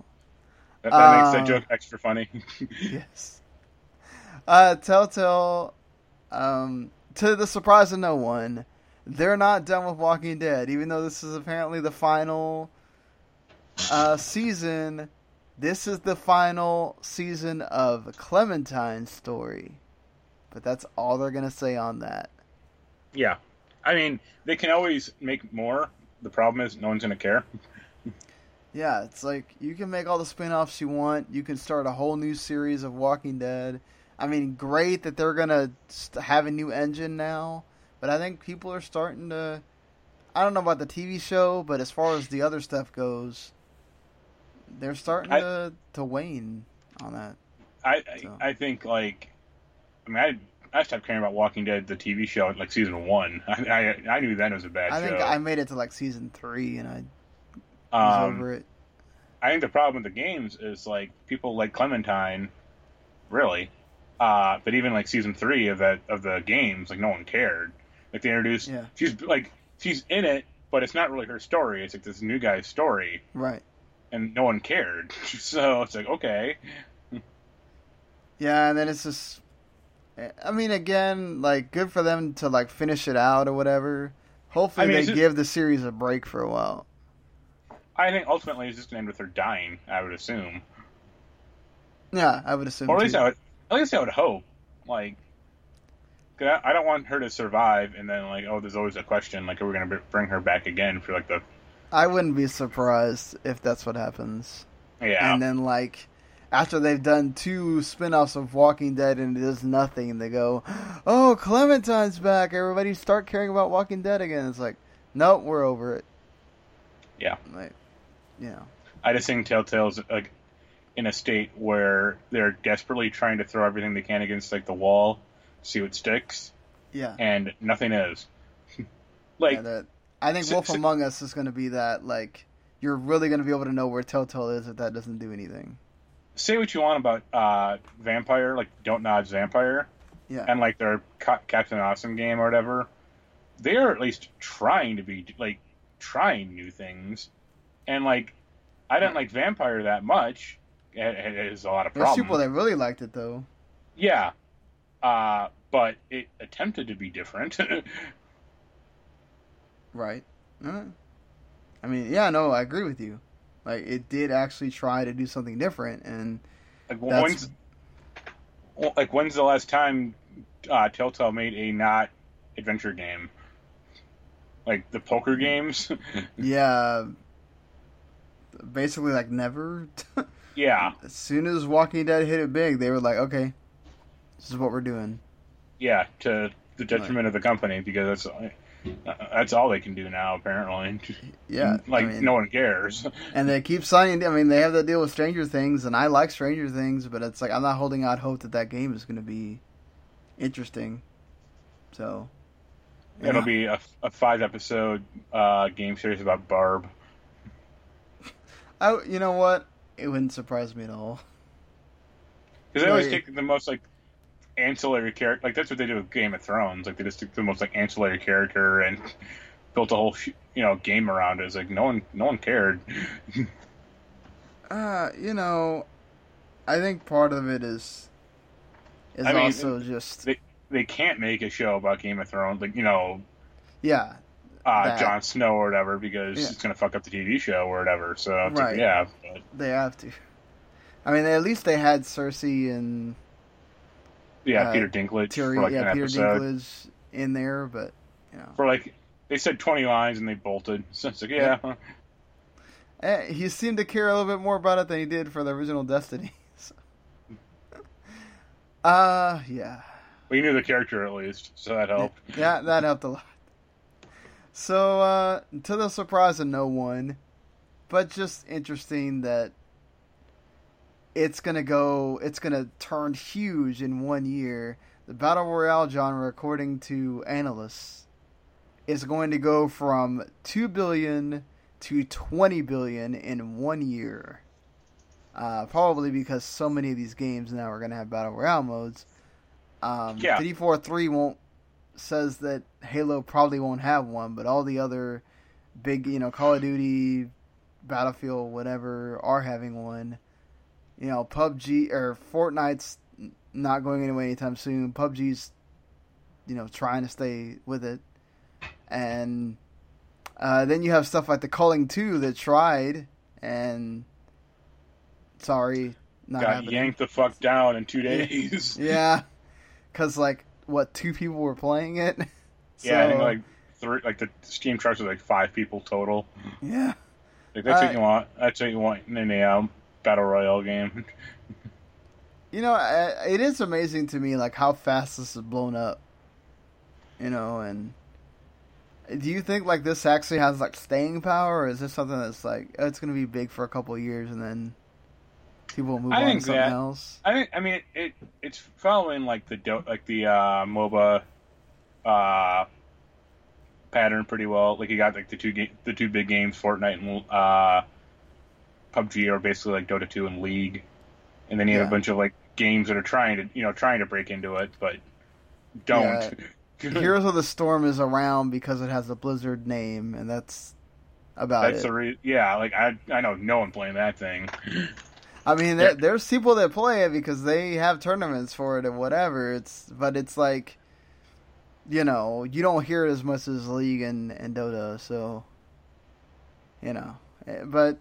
That, that makes that joke extra funny. [laughs] yes. Uh, Telltale, um, to the surprise of no one, they're not done with Walking Dead, even though this is apparently the final uh, season. This is the final season of Clementine's story, but that's all they're gonna say on that. yeah, I mean they can always make more. The problem is no one's gonna care. Yeah, it's like you can make all the spin-offs you want. You can start a whole new series of Walking Dead. I mean, great that they're gonna have a new engine now, but I think people are starting to. I don't know about the TV show, but as far as the other stuff goes, they're starting I- to to wane on that. I So. I, I think like I mean I I stopped caring about Walking Dead the TV show like season one. I I, I knew then it was a bad show. I show. think I made it to like season three, and I was um, over it. I think the problem with the games is like people like Clementine, really, uh, but even like season three of that of the games, like no one cared. Like they introduced, Yeah. she's like she's in it, but it's not really her story. It's like this new guy's story, Right. and no one cared. [laughs] so it's like okay, Yeah, and then it's just. I mean, again, like good for them to like finish it out or whatever. Hopefully, I mean, they just- give the series a break for a while. I think ultimately it's just gonna end with her dying. I would assume, Yeah, I would assume. or at least too. I would, at least I would hope. Like, I, I don't want her to survive, and then like, oh, there's always a question, like, are we gonna bring her back again for like the I wouldn't be surprised if that's what happens. yeah. And then like after they've done two spin-offs of Walking Dead and it does nothing and they go, "Oh, Clementine's back. Everybody start caring about Walking Dead again." It's like, "Nope, we're over it." Yeah. Like, know. I just think Telltale's like in a state where they're desperately trying to throw everything they can against like the wall, see what sticks, Yeah. and nothing is. [laughs] like yeah that, I think so- Wolf so- Among Us is going to be that like you're really going to be able to know where Telltale is if that doesn't do anything. Say what you want about uh, Vampire, like Don't Nod's Vampire, Yeah. and like their Ca- Captain Awesome game or whatever. They are at least trying to be like trying new things, and like I didn't like Vampire that much. It, it has a lot of There's problems. people that really liked it though. Yeah, uh, but it attempted to be different. [laughs] Right. Uh, I mean, yeah, no, I agree with you. Like, it did actually try to do something different, and like when's like when's the last time uh, Telltale made a not adventure game? Like the poker games. [laughs] yeah, basically like never. [laughs] Yeah, As soon as Walking Dead hit it big, they were like, okay, this is what we're doing. yeah, to the detriment of the company because that's that's all they can do now apparently. Yeah, like I mean, no one cares. [laughs] and they keep signing. I mean, they have that deal with Stranger Things, and I like Stranger Things, but it's like I'm not holding out hope that that game is going to be interesting. So you It'll be a, a five episode uh, game series about Barb. I, you know what? It wouldn't surprise me at all. Because they always take the most like ancillary character. Like that's what they do with Game of Thrones. Like they just took the most like ancillary character and [laughs] built a whole you know game around it. It's like no one no one cared. [laughs] Uh, you know, I think part of it is is I mean, also just they- They can't make a show about Game of Thrones. Like you know yeah, uh, Jon Snow or whatever because Yeah. it's gonna fuck up the TV show or whatever. So it's like, Right. yeah, but, they have to. I mean, at least they had Cersei and yeah. Uh, Peter Dinklage Tyrion, for like yeah, an Peter episode Dinklage in there, but you know, for like they said twenty lines and they bolted. [laughs] So it's like yeah, eh, he seemed to care a little bit more about it than he did for the original Destiny. [laughs] so. Uh, yeah. well, you knew the character at least, so that helped. Yeah, that helped a lot. So, uh, to the surprise of no one, but just interesting that it's gonna go, it's gonna turn huge in one year. The Battle Royale genre, according to analysts, is going to go from 2 billion to 20 billion in one year. Uh, probably because so many of these games now are going to have Battle Royale modes. Um, Yeah. 343 won't says that Halo probably won't have one, but all the other big, you know, Call of Duty, Battlefield, whatever, are having one. You know, PUBG or Fortnite's not going anywhere anytime soon. PUBG's, you know, trying to stay with it, and uh, then you have stuff like the Culling Two that tried and sorry, not Got happening. yanked the fuck down in two days. [laughs] Yeah, because like what two people were playing it. [laughs] Yeah, I think like three, like the Steam charts was like five people total. yeah. Like that's Uh, what you want. That's what you want in a um, battle royale game. [laughs] You know, it is amazing to me like how fast this has blown up. You know, and do you think like this actually has like staying power, or is this something that's like oh, it's going to be big for a couple of years and then people will move I on to something that- else? I think I mean it, it it's following like the do- like the uh, MOBA uh, pattern pretty well. Like you got like the two ga- the two big games, Fortnite and uh, PUBG, are basically like Dota 2 and League, and then you have Yeah. a bunch of like games that are trying to you know trying to break into it, but don't. [laughs] Heroes of the Storm is around because it has a Blizzard name, and that's about That's it. the re- yeah. Like I I know no one playing that thing. [laughs] I mean, there, there's people that play it because they have tournaments for it and whatever. It's but it's like, you know, you don't hear it as much as League and, and Dota. So, you know, Eh, but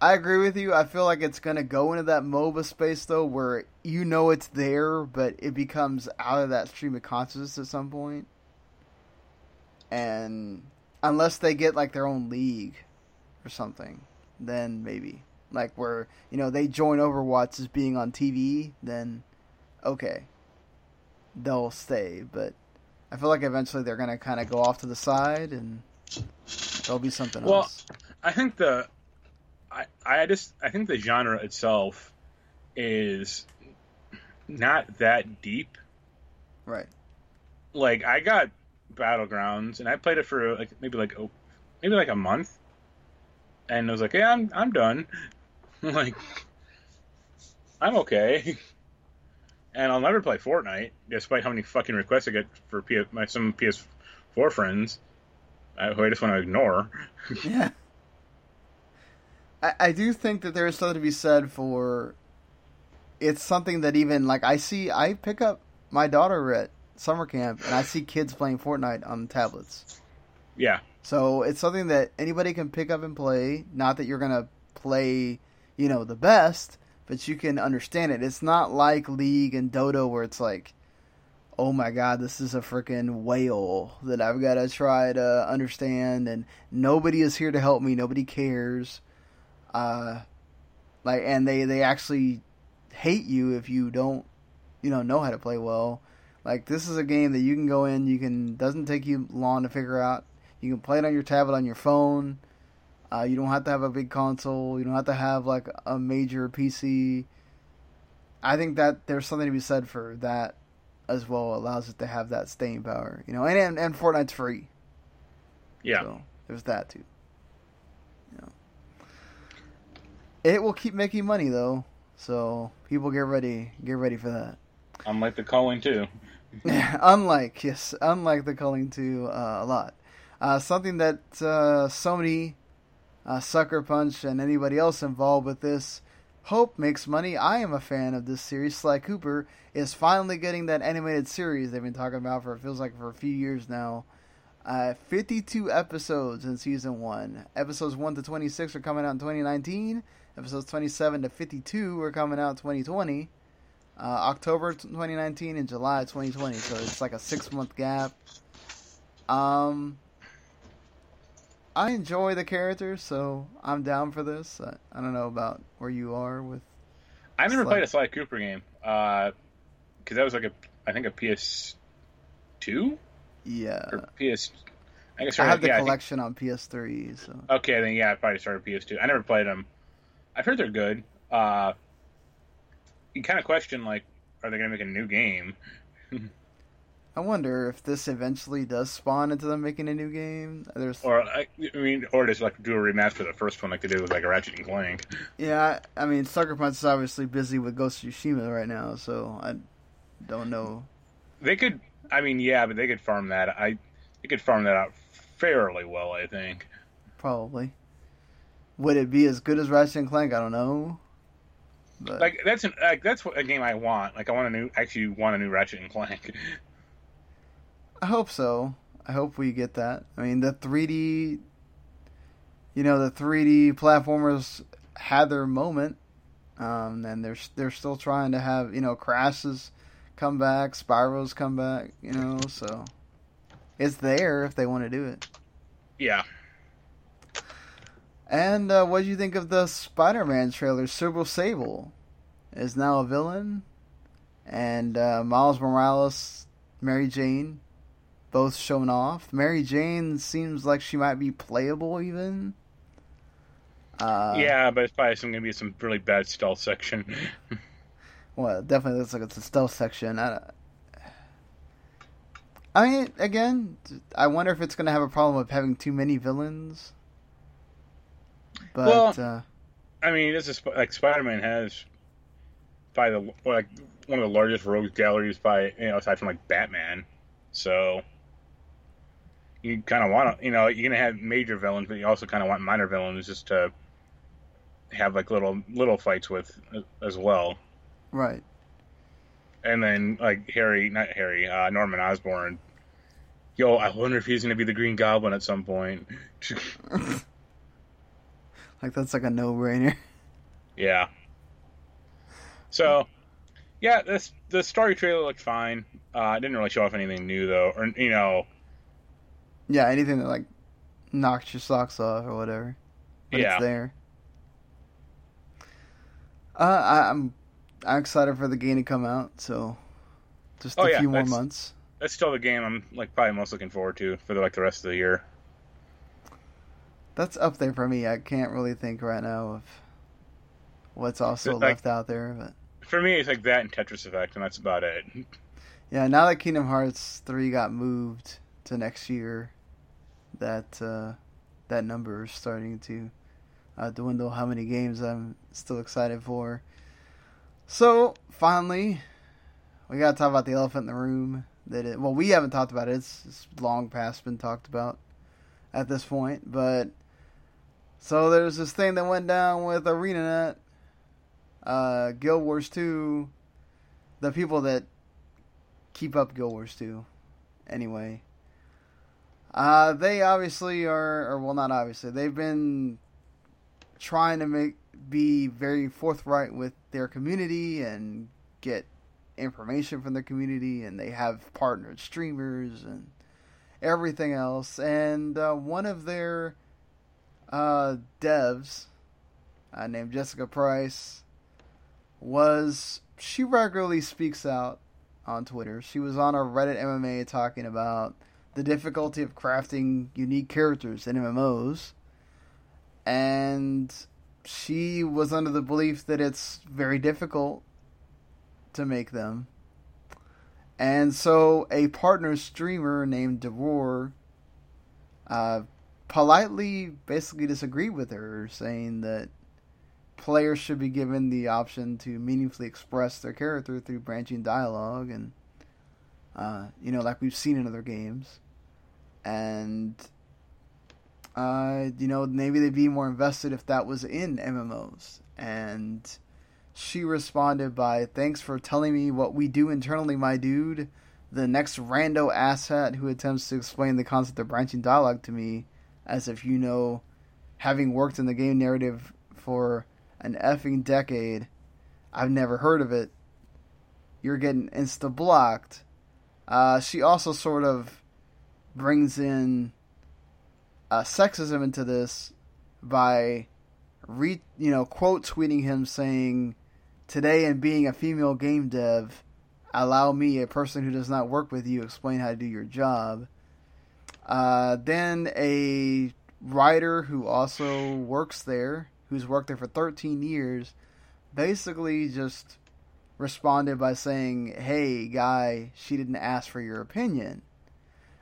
I agree with you. I feel like it's gonna go into that MOBA space though, where you know it's there, but it becomes out of that stream of consciousness at some point. And unless they get like their own league or something, then maybe like where you know they join Overwatch as being on TV, then okay, they'll stay. But I feel like eventually they're gonna kind of go off to the side, and there'll be something Well, else. Well, I think the I I just I think the genre itself is not that deep. Right? Like I got Battlegrounds and I played it for like maybe like oh, maybe like a month, and I was like, yeah, I'm I'm done. [laughs] like I'm okay. And I'll never play Fortnite, despite how many fucking requests I get for P- my some PS4 friends, uh, who I just want to ignore. yeah. [laughs] I, I do think that there is something to be said for. It's something that even like I see. I pick up my daughter at summer camp, and I see kids playing Fortnite on tablets. Yeah, So it's something that anybody can pick up and play. Not that you're gonna play, you know, the best, but you can understand it. It's not like League and Dota where it's like, oh my god, this is a freaking whale that I've got to try to understand, and nobody is here to help me. Nobody cares. Uh, like, and they they actually hate you if you don't, you know, know how to play well. Like this is a game that you can go in, you can doesn't take you long to figure out. You can play it on your tablet, on your phone. Uh, you don't have to have a big console. You don't have to have like a major PC. I think that there's something to be said for that as well. Allows it to have that staying power, you know. And and, and Fortnite's free. Yeah. So there's that too. You know. It will keep making money though, so people get ready. Get ready for that. Unlike the Culling 2. [laughs] unlike yes, unlike the Culling 2 uh, a lot. Uh, something that uh, Sony, uh, Sucker Punch, and anybody else involved with this hope makes money. I am a fan of this series. Sly Cooper is finally getting that animated series they've been talking about for it feels like for a few years now. Uh, 52 episodes in season one. Episodes 1 to 26 are coming out in 2019. Episodes 27 to 52 are coming out 2020. Uh, October 2019 and July 2020. So it's like a six month gap. Um, I enjoy the characters, so I'm down for this. I, I don't know about where you are with. I've never Sly. played a Sly Cooper game because that was like a I think a PS two Yeah, or PS. I guess I have the yeah, I think- collection on PS3, so Okay, then yeah, I probably started PS2. I never played them. I've heard they're good. Uh, you kind of question like, are they going to make a new game? [laughs] I wonder if this eventually does spawn into them making a new game. There's Or I, I mean, or just like do a remaster of the first one, like they did with like Ratchet and Clank. Yeah, I, I mean, Sucker Punch is obviously busy with Ghost of Tsushima right now, so I don't know. They could, I mean, yeah, but they could farm that. I, they could farm that out fairly well, I think. Probably. Would it be as good as Ratchet and Clank? I don't know. But Like that's an, like that's a game I want. Like I want a new, actually want a new Ratchet and Clank. I hope so. I hope we get that. I mean, the 3D, you know, the 3D platformers had their moment, um, and they're they're still trying to have you know Crashes come back, Spyro's come back, you know, so it's there if they want to do it. yeah, And uh, what do you think of the Spider-Man trailer? Silver Sable is now a villain, and uh, Miles Morales, Mary Jane, both shown off. Mary Jane seems like she might be playable even. Uh, yeah, but it's probably going to be some really bad stealth section. [laughs] Well, it definitely looks like it's a stealth section. I, I mean, again, I wonder if it's going to have a problem with having too many villains. But Well, uh, I mean, this is like Spider-Man has probably the like one of the largest rogues galleries by you know aside from like Batman. So you kind of want to you know you're gonna have major villains, but you also kind of want minor villains just to have like little little fights with uh, as well. right. And then like Harry, not Harry, uh, Norman Osborn. Yo, I wonder if he's gonna be the Green Goblin at some point. [laughs] [laughs] Like that's like a no-brainer. Yeah. So, yeah, this the story trailer looked fine. Uh, it didn't really show off anything new though, or you know, Yeah, anything that like knocks your socks off or whatever. But yeah, it's there. Uh, I, I'm I'm excited for the game to come out. So just a Oh, yeah, few more months. that's still the game I'm like probably most looking forward to for the, like the rest of the year. That's up there for me. I can't really think right now of what's also Like- left out there, but For me, it's like that and Tetris Effect, and that's about it. yeah. Now that Kingdom Hearts three got moved to next year, that uh, that number is starting to uh, dwindle. How many games I'm still excited for? So finally, we got to talk about the elephant in the room. That it, well, we haven't talked about it. It's, it's long past been talked about at this point, but so there's this thing that went down with ArenaNet, uh, Guild Wars Two, the people that keep up Guild Wars Two, anyway. Uh, they obviously are, or well, not obviously. They've been trying to make be very forthright with their community and get information from their community, and they have partnered streamers and everything else. And uh, one of their uh, devs uh, named Jessica Price was she regularly speaks out on Twitter. She was on a Reddit MMA talking about the difficulty of crafting unique characters in MMOs. And she was under the belief that it's very difficult to make them. And so a partner streamer named Devor uh, politely basically disagreed with her, saying that players should be given the option to meaningfully express their character through branching dialogue and uh, you know like we've seen in other games. And uh, you know maybe they'd be more invested if that was in mmos and she responded by thanks for telling me what we do internally my dude. The next rando asshat who attempts to explain the concept of branching dialogue to me as if you know having worked in the game narrative for an effing decade. I've never heard of it. You're getting insta blocked. Uh, she also sort of brings in uh, sexism into this by re you know quote tweeting him saying, "Today, and being a female game dev, allow me, a person who does not work with you, explain how to do your job." Uh, then a writer who also works there who's worked there for 13 years, basically just responded by saying, "Hey, guy, she didn't ask for your opinion."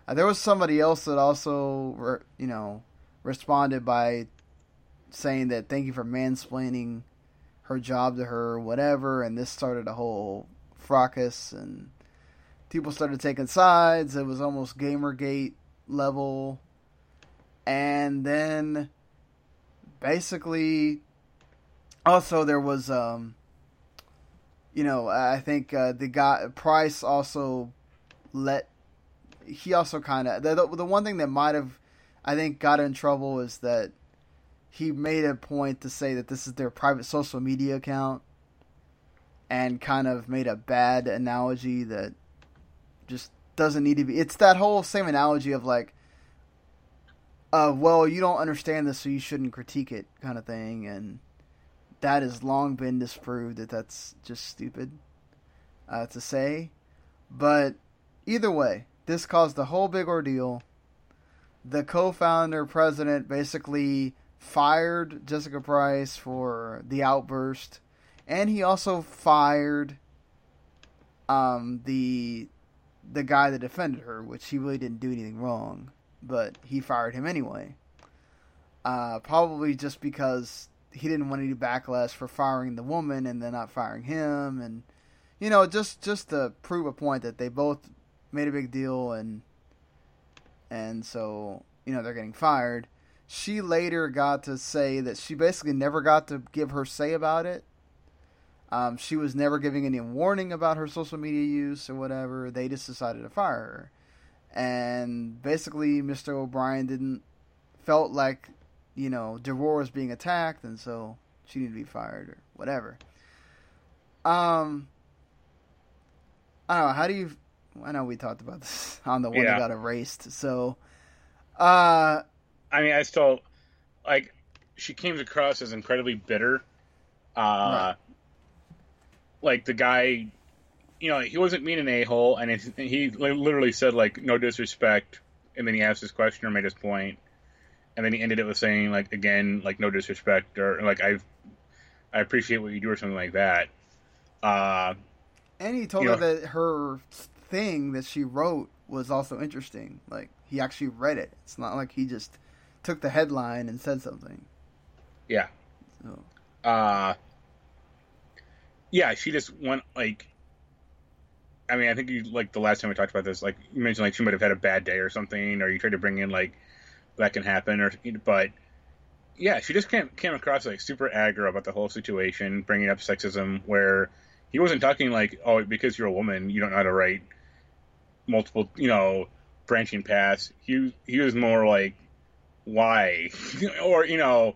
Uh, there was somebody else that also, re- you know, responded by saying that thank you for mansplaining her job to her, or whatever, and this started a whole fracas and people started taking sides. It was almost Gamergate level. And then basically, also there was, um, you know, I think uh, the guy Price also let he also kind of the, the one thing that might have I think got in trouble is that he made a point to say that this is their private social media account and kind of made a bad analogy that just doesn't need to be it's that whole same analogy of like uh, well, you don't understand this, so you shouldn't critique it, kind of thing, and that has long been disproved that that's just stupid uh, to say. But either way, this caused a whole big ordeal. The co-founder president basically fired Jessica Price for the outburst, and he also fired um, the the guy that defended her, which he really didn't do anything wrong but he fired him anyway. Uh, probably just because he didn't want any backlash for firing the woman and then not firing him, and you know, just just to prove a point that they both made a big deal, and and so you know they're getting fired. She later got to say that she basically never got to give her say about it. Um, she was never giving any warning about her social media use or whatever. They just decided to fire her and basically Mr. O'Brien didn't felt like you know Devor was being attacked, and so she needed to be fired or whatever. Um, I don't know. How do you? I know we talked about this [laughs] on the one yeah. that got erased. So, uh, I mean, I still like she came across as incredibly bitter. Uh, right. Like the guy you know, he wasn't mean an a hole, and he literally said like no disrespect, and then he asked his question or made his point, and then he ended it with saying like again like no disrespect or like I, I appreciate what you do or something like that. Uh, and he told her know, that her thing that she wrote was also interesting. Like he actually read it. It's not like he just took the headline and said something. Yeah. So. Uh. Yeah, she just went like I mean, I think you like the last time we talked about this, like you mentioned, like she might have had a bad day or something, or you tried to bring in like that can happen, or but yeah, she just came came across like super aggro about the whole situation, bringing up sexism, where he wasn't talking like, oh, because you're a woman, you don't know how to write multiple, you know, branching paths. He he was more like, why, [laughs] or you know,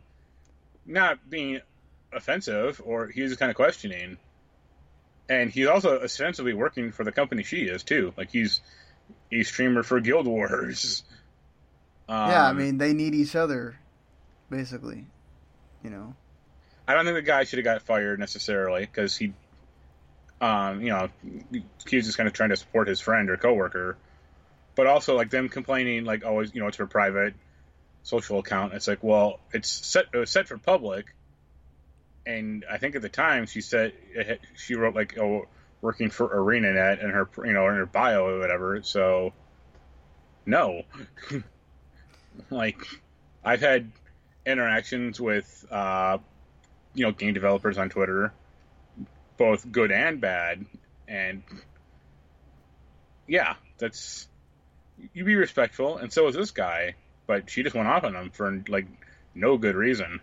not being offensive, or he's kind of questioning and he's also ostensibly working for the company she is too. Like he's a streamer for Guild Wars. Um, [laughs] yeah, I um, mean they need each other, basically. You know. I don't think the guy should have got fired necessarily because he, um, you know, he was just kind of trying to support his friend or coworker. But also like them complaining like always, you know, it's her private social account. It's like, well, it's set it was set for public, and I think at the time she said she wrote like, oh, working for ArenaNet in her you know in her bio or whatever. So no, [laughs] like I've had interactions with uh, you know game developers on Twitter, both good and bad, and yeah, that's you be respectful, and so is this guy. But she just went off on him for like no good reason.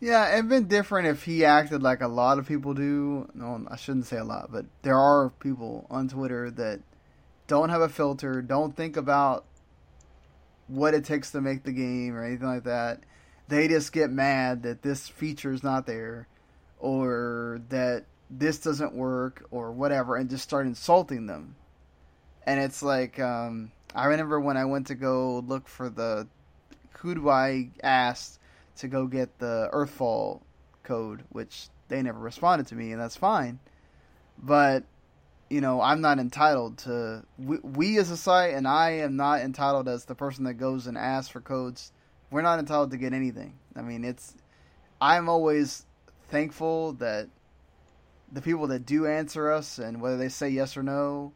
Yeah, it'd been different if he acted like a lot of people do. No, I shouldn't say a lot, but there are people on Twitter that don't have a filter, don't think about what it takes to make the game or anything like that. They just get mad that this feature is not there or that this doesn't work or whatever and just start insulting them. And it's like, um, I remember when I went to go look for the who do I ask to go get the Earthfall code, which they never responded to me, and that's fine. But you know, I'm not entitled to. We, we, as a site, and I am not entitled as the person that goes and asks for codes. We're not entitled to get anything. I mean, it's. I'm always thankful that the people that do answer us, and whether they say yes or no,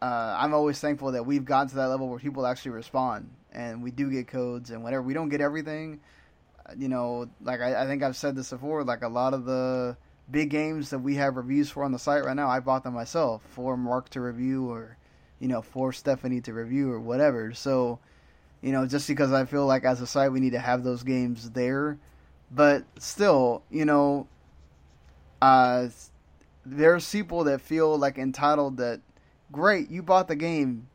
uh, I'm always thankful that we've gotten to that level where people actually respond, and we do get codes and whatever. We don't get everything, you know. Like I, I think I've said this before. Like a lot of the big games that we have reviews for on the site right now, I bought them myself for Marc to review or, you know, for Stephanie to review or whatever. So, you know, just because I feel like as a site we need to have those games there, but still, you know, uh, there's people that feel like entitled that, great, you bought the game,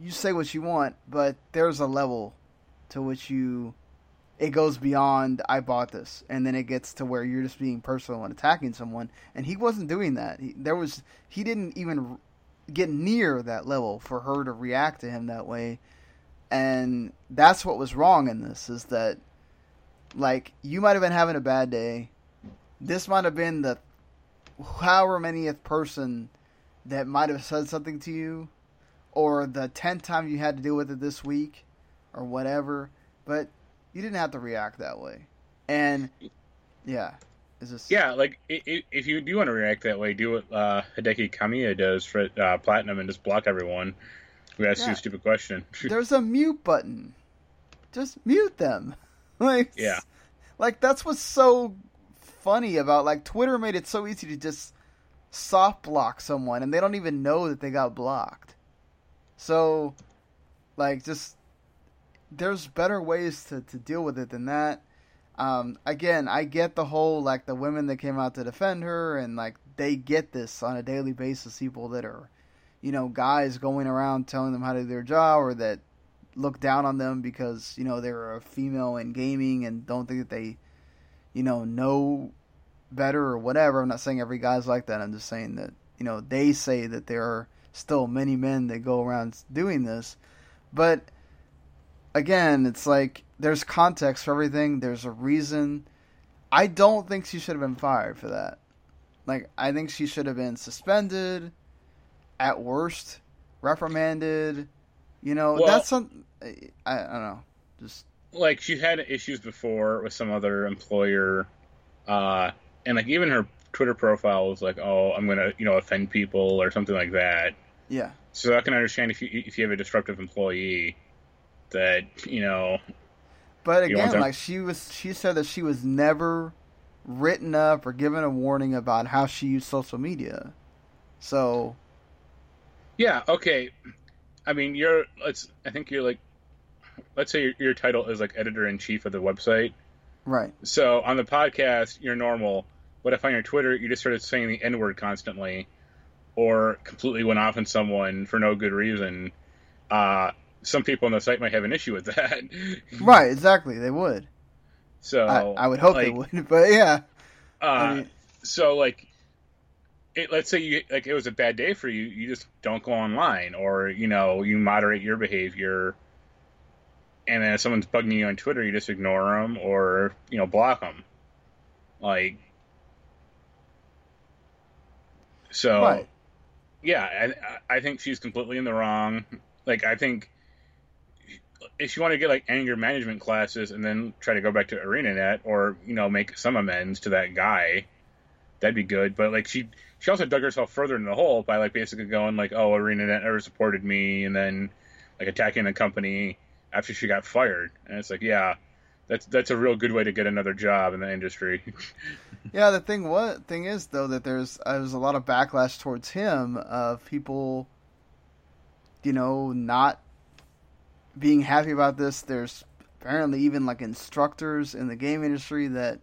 you say what you want, but there's a level to which you it goes beyond I bought this, and then it gets to where you're just being personal and attacking someone. And he wasn't doing that. He, there was he didn't even get near that level for her to react to him that way. And that's what was wrong in this is that like you might have been having a bad day. This might have been the however manyth person that might have said something to you, or the tenth time you had to deal with it this week, or whatever. But you didn't have to react that way. And yeah, is this yeah? Like if you do want to react that way, do what uh, Hideki Kamiya does for uh, Platinum and just block everyone who asks yeah. you a stupid question. [laughs] There's a mute button. Just mute them. [laughs] like yeah, like that's what's so funny about like Twitter made it so easy to just soft block someone and they don't even know that they got blocked. So like just there's better ways to, to deal with it than that. Um, again, I get the whole like the women that came out to defend her, and like they get this on a daily basis. People that are, you know, guys going around telling them how to do their job, or that look down on them because you know they're a female in gaming and don't think that they, you know, know better or whatever. I'm not saying every guy's like that. I'm just saying that you know they say that there are still many men that go around doing this, but again, it's like there's context for everything. There's a reason. I don't think she should have been fired for that. Like, I think she should have been suspended, at worst, reprimanded. You know, well, that's some. I, I don't know. Just like she had issues before with some other employer, uh, and like even her Twitter profile was like, "Oh, I'm gonna you know offend people" or something like that. Yeah. So I can understand if you if you have a disruptive employee that you know. But again, like she was, she said that she was never written up or given a warning about how she used social media. So. Yeah. Okay. I mean, you're. Let's. I think you're like. Let's say your, your title is like editor in chief of the website. Right. So on the podcast, you're normal. But if on your Twitter you just started saying the N word constantly, or completely went off on someone for no good reason, uh, some people on the site might have an issue with that. [laughs] right, exactly. They would. So I, I would hope like, they would, [laughs] but yeah. Uh, I mean, so like, it, let's say you like it was a bad day for you, you just don't go online, or you know you moderate your behavior, and then if someone's bugging you on Twitter, you just ignore them or you know block them. Like, so Right. yeah, I, I think she's completely in the wrong. Like, I think if you want to get like anger management classes and then try to go back to ArenaNet or you know make some amends to that guy, that'd be good. But like she she also dug herself further in the hole by like basically going like, oh, ArenaNet never supported me, and then like attacking the company after she got fired. And it's like, yeah, that's that's a real good way to get another job in the industry. [laughs] Yeah, the thing what thing is though that there's uh, there's a lot of backlash towards him of people, you know, not being happy about this. There's apparently even like instructors in the game industry that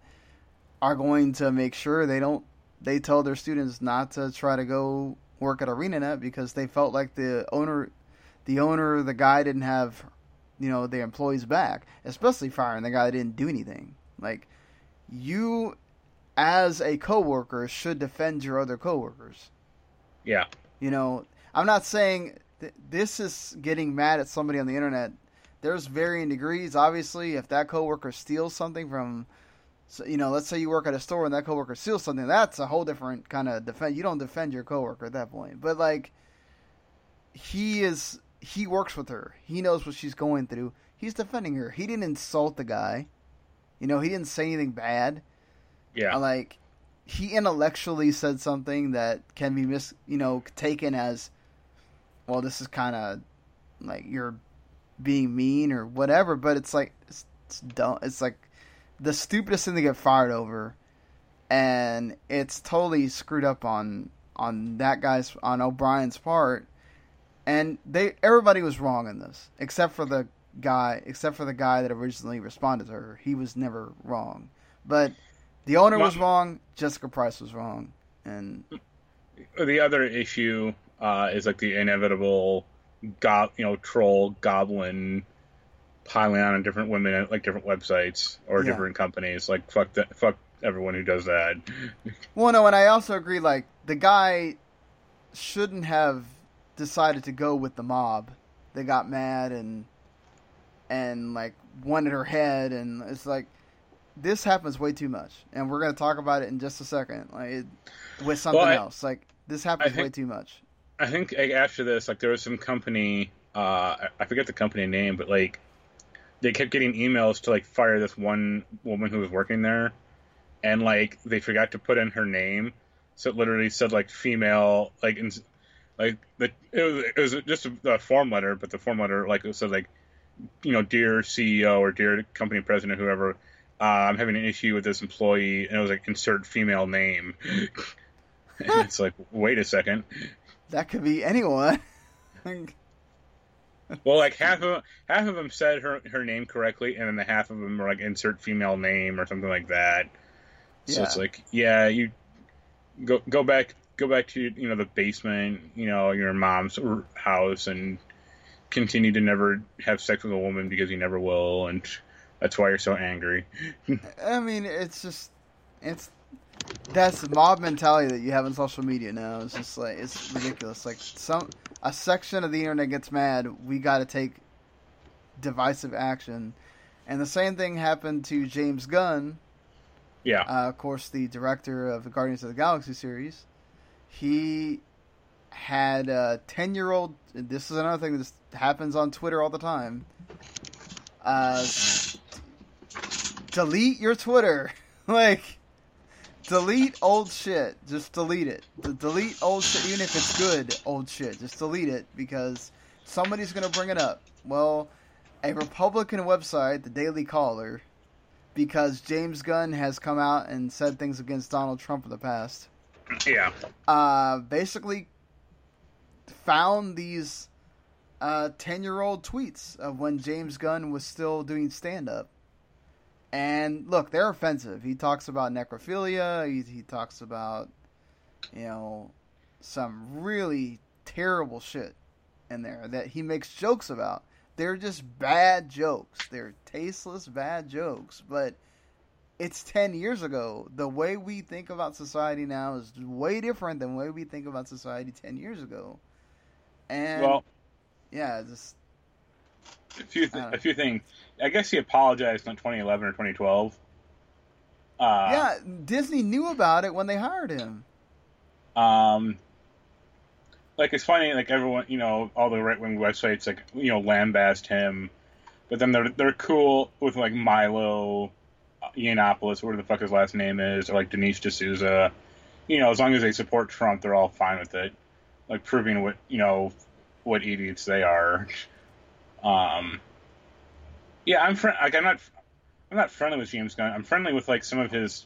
are going to make sure they don't they tell their students not to try to go work at ArenaNet because they felt like the owner the owner the guy didn't have you know the employees back, especially firing the guy that didn't do anything. Like you as a coworker should defend your other coworkers. yeah, You know, I'm not saying th- this is getting mad at somebody on the internet. There's varying degrees. Obviously, if that coworker steals something from, you know, let's say you work at a store and that coworker steals something, that's a whole different kind of defend. You don't defend your coworker at that point. But like, he is he works with her. He knows what she's going through. He's defending her. He didn't insult the guy. You know, he didn't say anything bad. yeah, Like he intellectually said something that can be mis you know taken as well this is kind of like you're being mean or whatever but it's like it's, it's dumb it's like the stupidest thing to get fired over and it's totally screwed up on on that guy's on O'Brien's part and they everybody was wrong in this except for the guy except for the guy that originally responded to her he was never wrong but the owner was wrong. Jessica Price was wrong, and the other issue uh, is like the inevitable go- you know troll goblin piling on different women at like different websites or Yeah. different companies like fuck that fuck everyone who does that [laughs] well, no, and I also agree. Like the guy shouldn't have decided to go with the mob. They got mad and and like wanted her head, and it's like this happens way too much. And we're gonna talk about it in just a second, like it, with something Well, I- else. Like this happens think- way too much. I think after this like there was some company uh I- forget the company name but like they kept getting emails to like fire this one woman who was working there. And like they forgot to put in her name. So it literally said like female like in, like the it was, it was just a, a form letter but the form letter like it said like you know dear ceo or dear company president whoever uh, i'm having an issue with this employee. And it was like insert female name. [laughs] It's like wait a second That could be anyone. [laughs] Well, like half of half of them said her her name correctly, and then the half of them were like insert female name or something like that. So it's like, yeah, you go go back go back to you know the basement, you know your mom's house, and continue to never have sex with a woman because you never will, and that's why you're so angry. [laughs] I mean, it's just it's that's the mob mentality that you have on social media now. It's just like it's ridiculous. Like some a section of the internet gets mad, we got to take divisive action, and the same thing happened to James Gunn, Yeah, uh, of course, the director of the Guardians of the Galaxy series. He had a ten-year-old. This is another thing that happens on Twitter all the time. Uh, delete your Twitter, [laughs] like delete old shit. Just delete it. D- delete old shit, even if it's good old shit. Just delete it because somebody's gonna bring it up. Well, a Republican website, the Daily Caller, because James Gunn has come out and said things against Donald Trump in the past. yeah, Uh, basically found these uh 10 year old tweets of when James Gunn was still doing stand up. And look, they're offensive. He talks about necrophilia, he, he talks about, you know, some really terrible shit in there that he makes jokes about. They're just bad jokes. They're tasteless, bad jokes. But it's 10 years ago. The way we think about society now is way different than the way we think about society 10 years ago. And well, yeah, just a few th- I don't know. a few things. I guess he apologized in 2011 or 2012. Uh, yeah, Disney knew about it when they hired him. Um, like it's funny, like everyone, you know, all the right wing websites, like you know, lambast him, but then they're they're cool with like Milo Yiannopoulos, whatever the fuck his last name is, or like Dinesh D'Souza. You know, as long as they support Trump, they're all fine with it. Like proving what you know, what idiots they are. Um, yeah, I'm fr- like I'm not I'm not friendly with James Gunn. I'm friendly with like some of his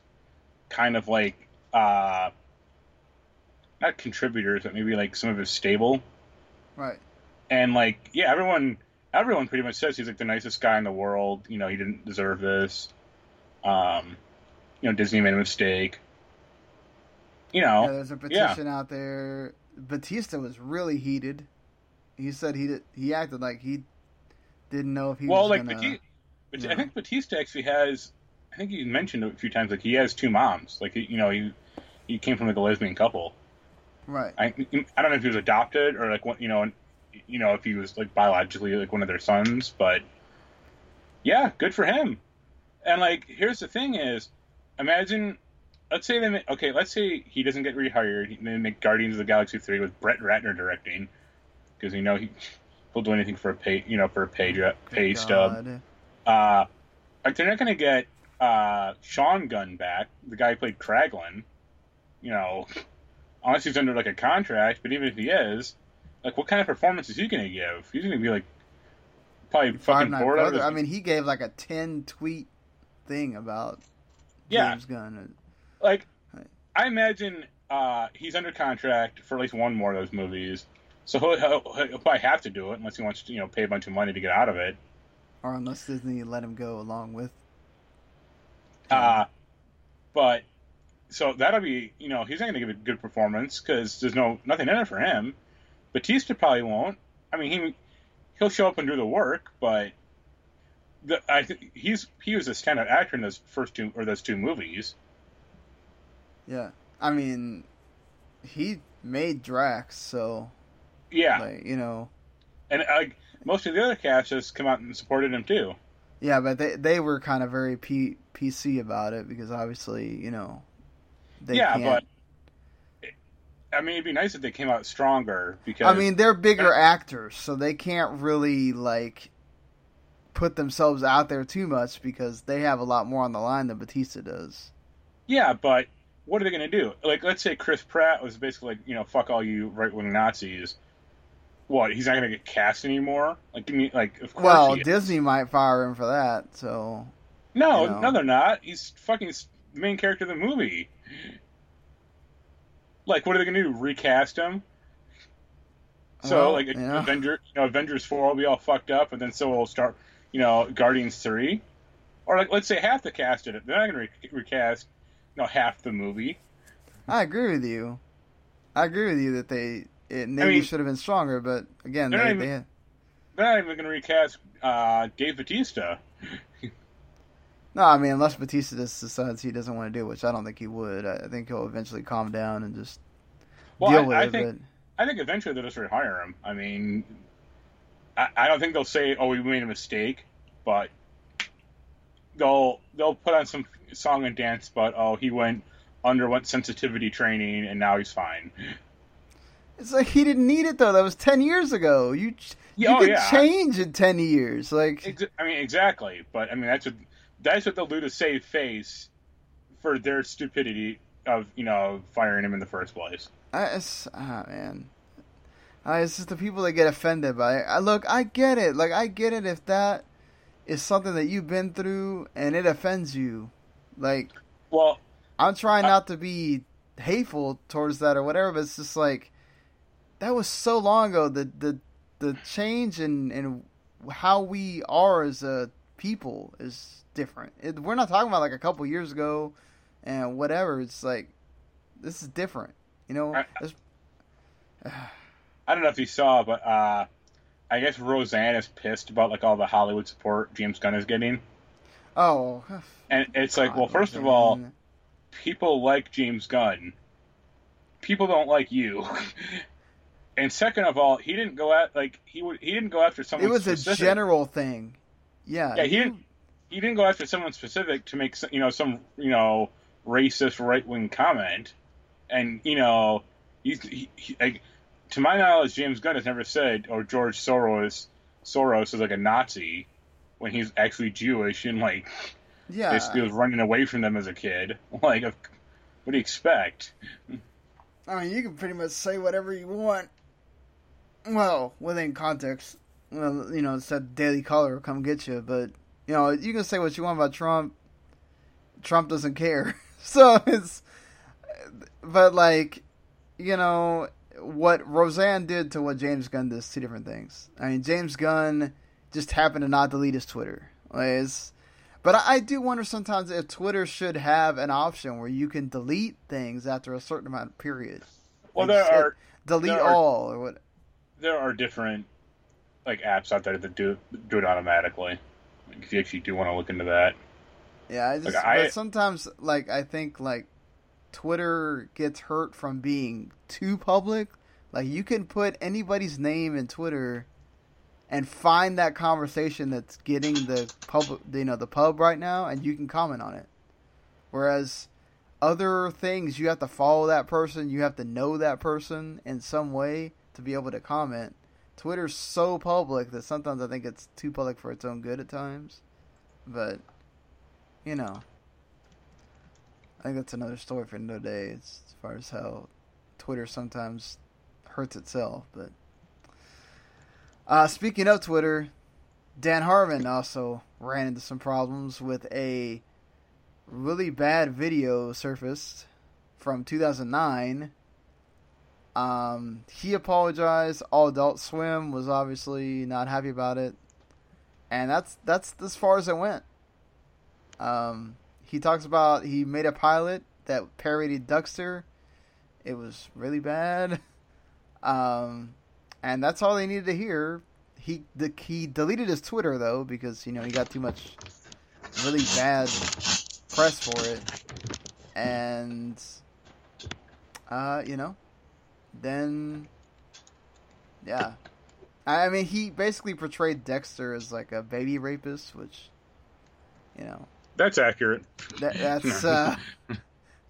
kind of like uh not contributors, but maybe like some of his stable. Right. And like, yeah, everyone everyone pretty much says he's like the nicest guy in the world. You know, he didn't deserve this. Um, you know, Disney made a mistake. You know, yeah, there's a petition yeah. out there. Batista was really heated. He said he did, he acted like he didn't know if he well, was like gonna, Batista. I think Batista actually has. I think he mentioned a few times like he has two moms. Like you know he he came from like a lesbian couple. Right. I I don't know if he was adopted or like you know you know if he was like biologically like one of their sons, but yeah, good for him. And like here's the thing is, imagine let's say they make, okay, let's say he doesn't get rehired. They make Guardians of the Galaxy three with Brett Ratner directing because you know he he'll do anything for a pay you know for a pay pay stub. Uh, like they're not gonna get uh, Sean Gunn back, the guy who played Kraglin. You know, unless he's under like a contract. But even if he is, like, what kind of performance is he going to give? He's going to be like probably fucking bored. Of I mean, he gave like a ten tweet thing about yeah. James Gunn. Like, I imagine uh, he's under contract for at least one more of those movies. So he'll, he'll, he'll, probably have to do it unless he wants to, you know, pay a bunch of money to get out of it. Or unless Disney let him go along with. Uh, but so that'll be, you know, he's not going to give a good performance because there's no nothing in it for him. Batista probably won't. I mean, he he'll show up and do the work, but the, I think he's he was a standout actor in those first two or those two movies. Yeah, I mean, he made Drax, so yeah, like, you know, and uh, most of the other cast has come out and supported him too. Yeah, but they they were kind of very P, PC about it because obviously, you know, they yeah, can't... but I mean, it'd be nice if they came out stronger because I mean they're bigger actors, so they can't really like put themselves out there too much because they have a lot more on the line than Batista does. Yeah, but what are they going to do? Like, let's say Chris Pratt was basically like, you know, fuck all you right wing Nazis. What? He's not going to get cast anymore? Like, give me like. Of course well, Disney might fire him for that. So. No, you know. no, they're not. He's fucking the main character of the movie. Like, what are they going to do? Recast him? So, well, like, yeah. Avenger, you know, Avengers four will be all fucked up, and then so will start, you know, Guardians three, or like, let's say half the cast did it. They're not going to re- recast, you know, half the movie. I agree with you. I agree with you that they it maybe I mean, should have been stronger, but again, they're they, not even, they, they're not even going to recast uh, Dave Batista. [laughs] No, I mean unless Batista decides he doesn't want to do, it, which I don't think he would. I think he'll eventually calm down and just well, deal I, with I it. Think, I think eventually they'll just rehire him. I mean, I, I don't think they'll say, "Oh, we made a mistake," but they'll they'll put on some song and dance. But oh, he went underwent sensitivity training and now he's fine. It's like he didn't need it though. That was ten years ago. You you oh, could yeah. change in ten years. Like I mean, exactly. But I mean, that's what that's what they'll do to save face for their stupidity of you know firing him in the first place. I, ah man, I, it's just the people that get offended by it. I, look, I get it. Like I get it if that is something that you've been through and it offends you. Like, well, I'm trying not to be hateful towards that or whatever, but it's just like that was so long ago. The the the change in in how we are as a people is different. It, we're not talking about like a couple years ago and whatever. It's like this is different. You know. I, [sighs] I don't know if you saw, but uh, I guess Roseanne is pissed about like all the Hollywood support James Gunn is getting. Oh. [sighs] And it's God, like, well, first of all, people like James Gunn. People don't like you. [laughs] and second of all, he didn't go at like he would he didn't go after someone. It was specific. a general thing. Yeah. Yeah, he didn't he didn't go after someone specific to make some, you know some you know racist right wing comment, and you know he's he, he, like, to my knowledge, James Gunn has never said or George Soros Soros is like a Nazi when he's actually Jewish and like Yeah, basically was running away from them as a kid. [laughs] Like, what do you expect? I mean, you can pretty much say whatever you want. Well, within context. Well, you know, it said Daily Caller will come get you, but you know, you can say what you want about Trump. Trump doesn't care. [laughs] so it's, but like, you know, what Roseanne did to what James Gunn does two different things. I mean, James Gunn just happened to not delete his Twitter. Like, but I, I do wonder sometimes if Twitter should have an option where you can delete things after a certain amount of period. Well, Like, there say, are delete there are- all or what? There are different like apps out there that do do it automatically. Like, if you actually do want to look into that, Yeah, I just Like, I- sometimes like I think like Twitter gets hurt from being too public. Like you can put anybody's name in Twitter and find that conversation that's getting the public, you know, the pub right now, and you can comment on it. Whereas other things, you have to follow that person, you have to know that person in some way to be able to comment. Twitter's so public that sometimes I think it's too public for its own good at times. But you know, I think that's another story for another day. As far as how Twitter sometimes hurts itself. But uh, speaking of Twitter, Dan Harmon also ran into some problems with a really bad video surfaced from 2009. Um, he apologized. All Adult Swim was obviously not happy about it, and that's that's as far as it went. Um, he talks about he made a pilot that parodied Dexter. It was really bad. [laughs] Um, and that's all they needed to hear. He the, he deleted his Twitter though because you know he got too much really bad press for it, and uh, you know, then yeah, I mean he basically portrayed Dexter as like a baby rapist, which you know that's accurate. that, [laughs] that's uh,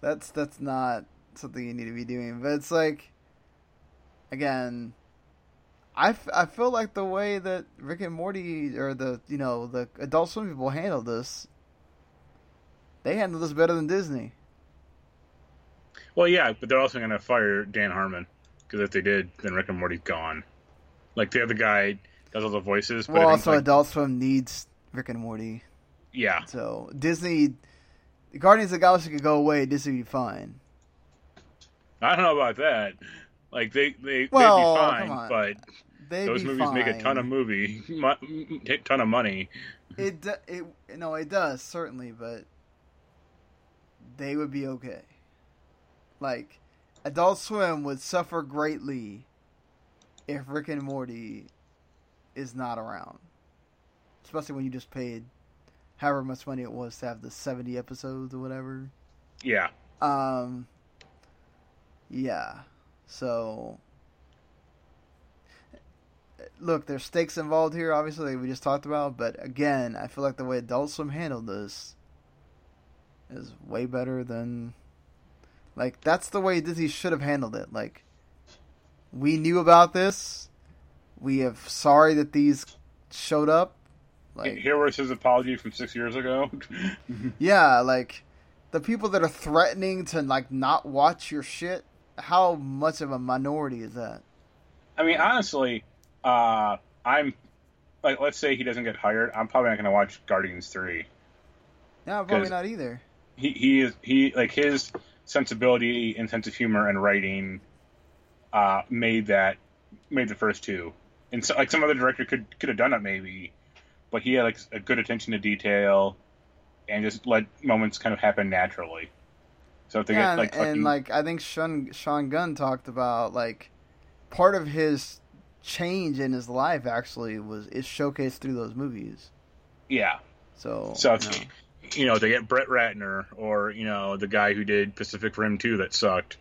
that's that's not something you need to be doing. But it's like, again, I, f- I feel like the way that Rick and Morty or the you know the Adult Swim people handled this, they handled this better than Disney. Well, yeah, but they're also going to fire Dan Harmon because if they did, then Rick and Morty's gone. Like the other guy does all the voices, but well, also like, Adult Swim needs Rick and Morty, yeah, so Disney, Guardians of the Galaxy could go away. Disney would be fine. I don't know about that. Like they they Well, they'd be fine, but They'd those movies make a ton of movie, [laughs] mo- ton of money. It it no, it does certainly, but they would be okay. Like Adult Swim would suffer greatly if Rick and Morty is not around, especially when you just paid however much money it was to have the seventy episodes or whatever. Yeah, Um, yeah. So, look, there's stakes involved here, obviously, like we just talked about. But again, I feel like the way Adult Swim handled this is way better than, like, that's the way Disney should have handled it. Like, we knew about this. We have sorry that these showed up. Like, here was his apology from six years ago. [laughs] yeah, like the people that are threatening to like not watch your shit. How much of a minority is that? I mean, honestly, uh, I'm like, let's say he doesn't get hired, I'm probably not going to watch Guardians three. Yeah, probably not either. He he is he like his sensibility and sense of humor and writing uh, made that made the first two, and so like some other director could could have done it maybe, but he had like a good attention to detail, and just let moments kind of happen naturally. So if they Yeah, get like and, and like I think Sean Sean Gunn talked about like part of his change in his life actually was is showcased through those movies. yeah, So, So you if, know. You know, they get Brett Ratner or you know the guy who did Pacific Rim two that sucked.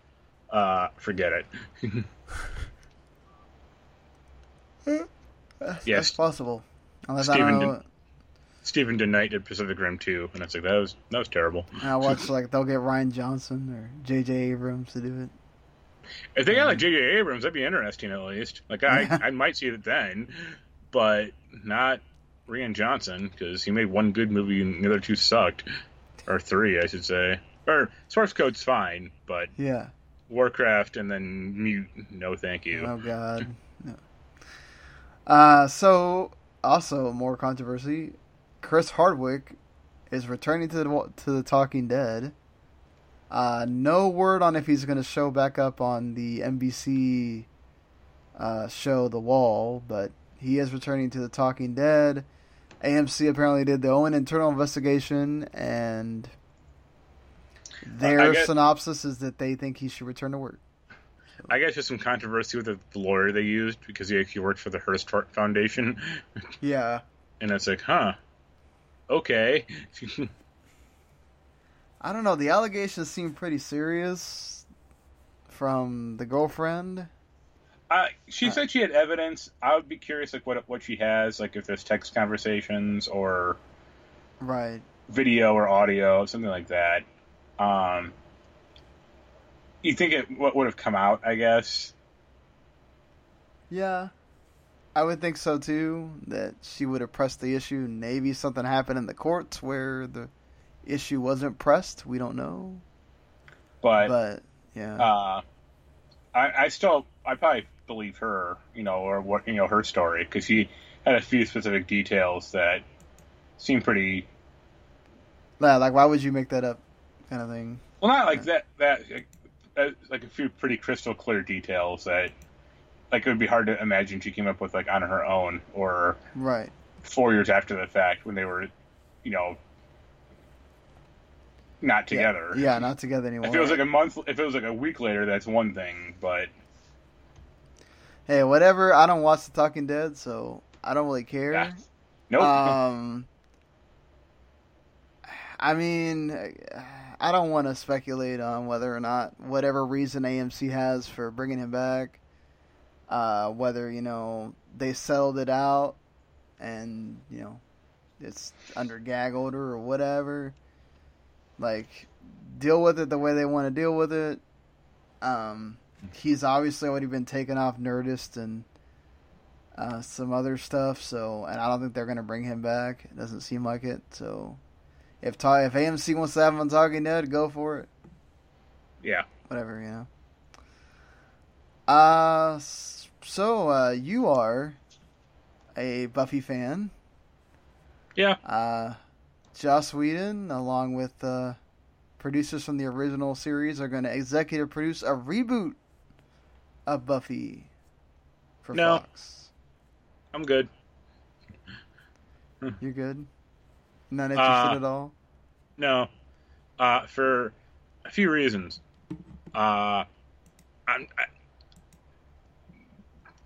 Uh, forget it. that's, [laughs] yes. that's possible. Unless I Steven don't know. did- Stephen DeKnight did Pacific Rim 2, and it's like that was that was terrible. And I watch like they'll get Rian Johnson or J.J. Abrams to do it. If they got like J.J. Abrams, that'd be interesting at least. Like I, [laughs] I might see it then, but not Rian Johnson because he made one good movie and the other two sucked, or three, I should say. Or Source Code's fine, but Yeah. Warcraft and then Mute, no, thank you. Oh God. No. Uh, so also more controversy. Chris Hardwick is returning to the to the Talking Dead. Uh, no word on if he's going to show back up on the NBC uh, show The Wall, but he is returning to the Talking Dead. AMC apparently did their own internal investigation, and their guess- synopsis is that they think he should return to work. I guess just some controversy with the, the lawyer they used because he actually worked for the Hearst Foundation, [laughs] Yeah. and it's like, huh, okay. [laughs] I don't know. The allegations seem pretty serious from the girlfriend. Uh, she said she had evidence. I would be curious, like what what she has, like if there's text conversations or Right. video or audio, something like that. Um, you think it what would have come out? I guess. Yeah. I would think so too. That she would have pressed the issue. Maybe something happened in the courts where the issue wasn't pressed. We don't know. But, But yeah. uh, I, I still, I probably believe her, you know, or what you know her story because she had a few specific details that seem pretty yeah, like why would you make that up? Kind of thing. Well, not like that. That uh, like a few pretty crystal clear details that, like, it would be hard to imagine she came up with like on her own or Right. four years after the fact when they were, you know, not together. Yeah, yeah, not together anymore. If it was like a month, if it was like a week later, that's one thing. But hey, whatever. I don't watch The Talking Dead, so I don't really care. Yeah. nope. Um, I mean, I don't want to speculate on whether or not whatever reason AMC has for bringing him back, uh, whether you know they settled it out and you know it's under gag order or whatever. Like, deal with it the way they want to deal with it. Um, he's obviously already been taken off Nerdist and uh, some other stuff. So, and I don't think they're going to bring him back. It doesn't seem like it. So, if ta- if AMC wants to have him on Talking Dead, go for it. yeah. Whatever, you know. Uh, so uh, you are a Buffy fan. Yeah. Uh, Joss Whedon, along with uh, producers from the original series, are going to executive produce a reboot of Buffy for No. Fox. I'm good. [laughs] You're good. Not interested Uh, at all. No, uh, for a few reasons. Uh, I'm, I,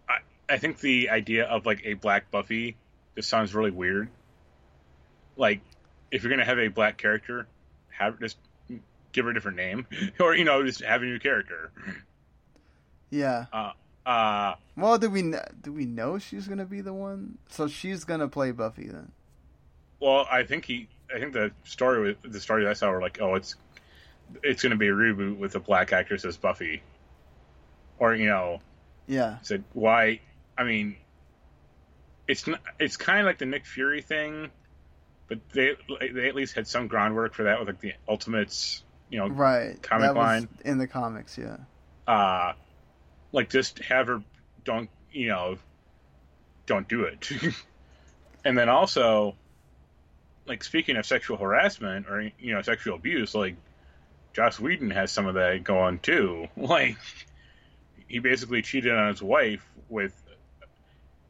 I, I think the idea of like a black Buffy just sounds really weird. Like, if you're gonna have a black character, have just give her a different name, [laughs] or you know, just have a new character. Yeah. Uh, Well, do we kn- do we know she's going to be the one? So she's going to play Buffy then. well, I think he, I think the story, with the story I saw were like, oh, it's, it's gonna be a reboot with a black actress as Buffy, or you know, Yeah. said why i mean it's not, it's kind of like the nick fury thing but they they at least had some groundwork for that with like the ultimates you know Right. Comic that line. in the comics, yeah. uh like just have her don't you know don't do it. [laughs] And then also like speaking of sexual harassment or you know sexual abuse like joss whedon has some of that going too. [laughs] Like he basically cheated on his wife with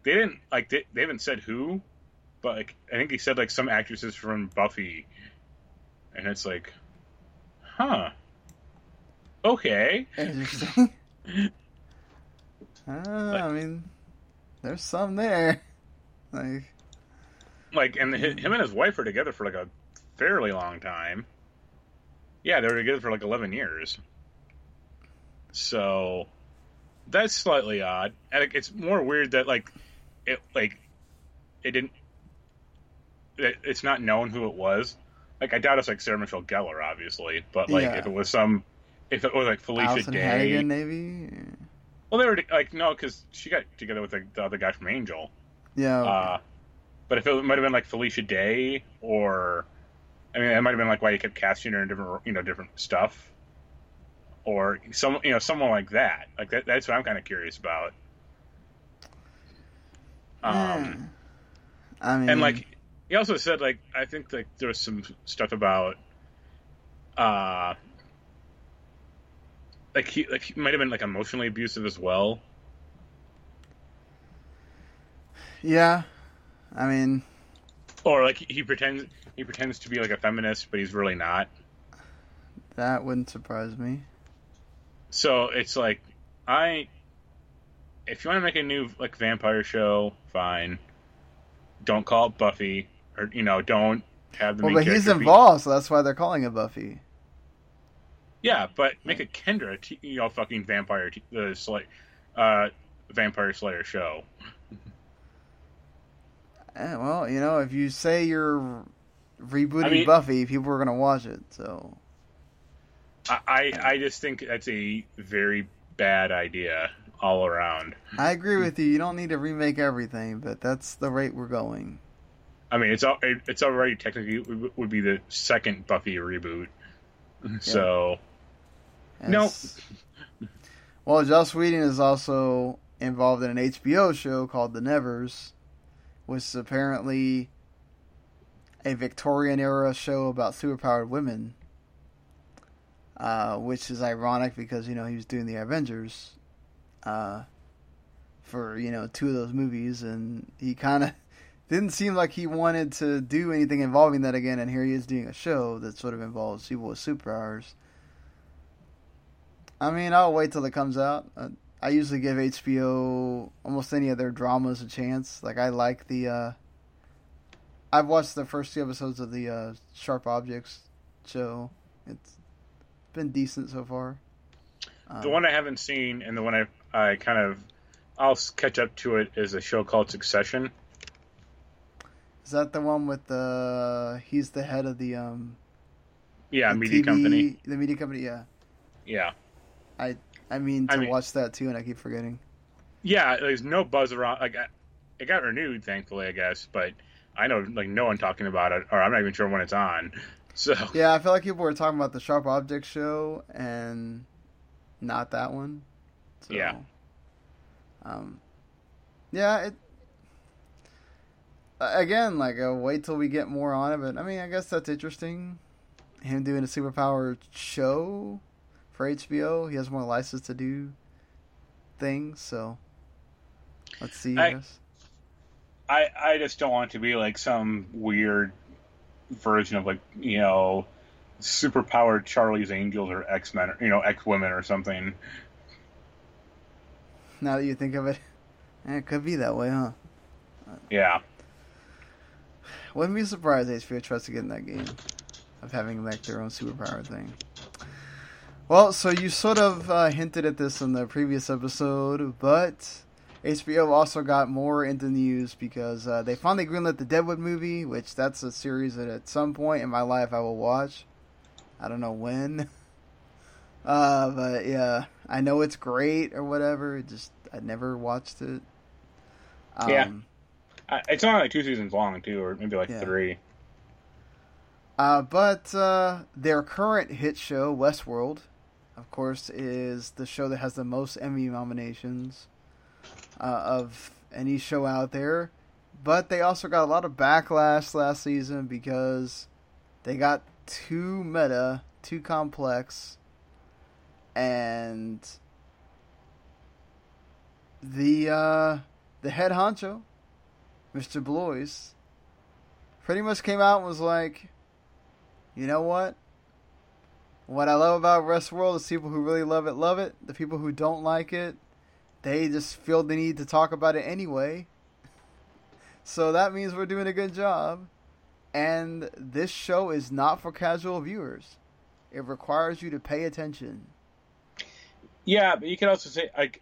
they didn't like they, they haven't said who but like i think he said like some actresses from buffy. And it's like huh. Okay. [laughs] uh, I mean, there's some there. [laughs] Like, like and hi- him and his wife were together for like a fairly long time yeah they were together for like 11 years so that's slightly odd and it's more weird that like it like it didn't it, it's not known who it was. Like I doubt it's like Sarah Michelle Gellar, obviously, but like Yeah. if it was some, if it was like Felicia Allison Day, Hannigan, maybe. Well they were like no, because she got together with the, the other guy from Angel. Yeah. okay. Uh, but if it might have been like Felicia Day, or I mean, it might have been like why you kept casting her in different, you know, different stuff, or some, you know, someone like that. Like that, that's what I'm kind of curious about. Um, Yeah. I mean, and like he also said, like I think like there was some stuff about, uh, like he like he might have been like emotionally abusive as well. yeah. I mean, Or like he pretends he pretends to be like a feminist, but he's really not. that wouldn't surprise me. So it's like I if you want to make a new like vampire show, fine. Don't call it Buffy or you know, don't have the Well, but he's character be- involved, so that's why they're calling it Buffy. Yeah, but make a Kendra, t- you know, fucking vampire, t- uh, slay, uh, vampire slayer show. [laughs] Eh, well, you know, if you say you're rebooting I mean- Buffy, people are gonna watch it. So I, I, I just think that's a very bad idea all around. I agree with you. You don't need to remake everything, but that's the rate we're going. I mean, it's al- it- it's already technically would- would be the second Buffy reboot. So No. Yes. Well, Joss Whedon is also involved in an HBO show called The Nevers, which is apparently a Victorian era show about superpowered women. Uh, which is ironic because you know he was doing the Avengers, uh, for you know two of those movies, and he kind of [laughs] didn't seem like he wanted to do anything involving that again. And here he is doing a show that sort of involves people with superpowers. I mean, I'll wait till it comes out. Uh, I usually give HBO almost any of their dramas a chance. Like I like the. Uh, I've watched the first two episodes of the uh, Sharp Objects show. It's been decent so far. Um, the one I haven't seen and the one I I kind of I'll catch up to it is a show called Succession. is that the one with the he's the head of the um Yeah, the media TV company. the media company yeah Yeah, I I mean to I mean- watch that too and I keep forgetting yeah. There's no buzz around. Like it got renewed, thankfully, I guess. But I know like no one talking about it, or I'm not even sure when it's on. [laughs] So yeah I feel like people were talking about the Sharp Objects show and not that one so, Yeah. um yeah it again like uh, wait till we get more on it but I mean I guess that's interesting him doing a superpower show for HBO he has more license to do things so let's see I, I- I I just don't want it to be like some weird version of like you know superpowered Charlie's Angels or X Men or you know X Women or something. now that you think of it [laughs] eh, it could be that way huh Yeah. Wouldn't be surprised if HBO tries to get in that game of having like their own superpower thing. Well, so you sort of uh, hinted at this in the previous episode, but HBO also got more into the news because uh, they finally greenlit the Deadwood movie, which that's a series that at some point in my life I will watch. I don't know when. [laughs] Uh, but yeah, I know it's great or whatever. It just I never watched it. Um, Yeah. I, it's only like two seasons long too, or maybe like Yeah. three. Uh, but uh, their current hit show, Westworld, of course, is the show that has the most Emmy nominations uh, of any show out there. But they also got a lot of backlash last season because they got too meta, too complex, and the uh, the head honcho, Mr. Blois, pretty much came out and was like, you know what? What I love about Westworld is people who really love it love it. The people who don't like it, they just feel the need to talk about it anyway. [laughs] So that means we're doing a good job. And this show is not for casual viewers. It requires you to pay attention. Yeah, but you could also say like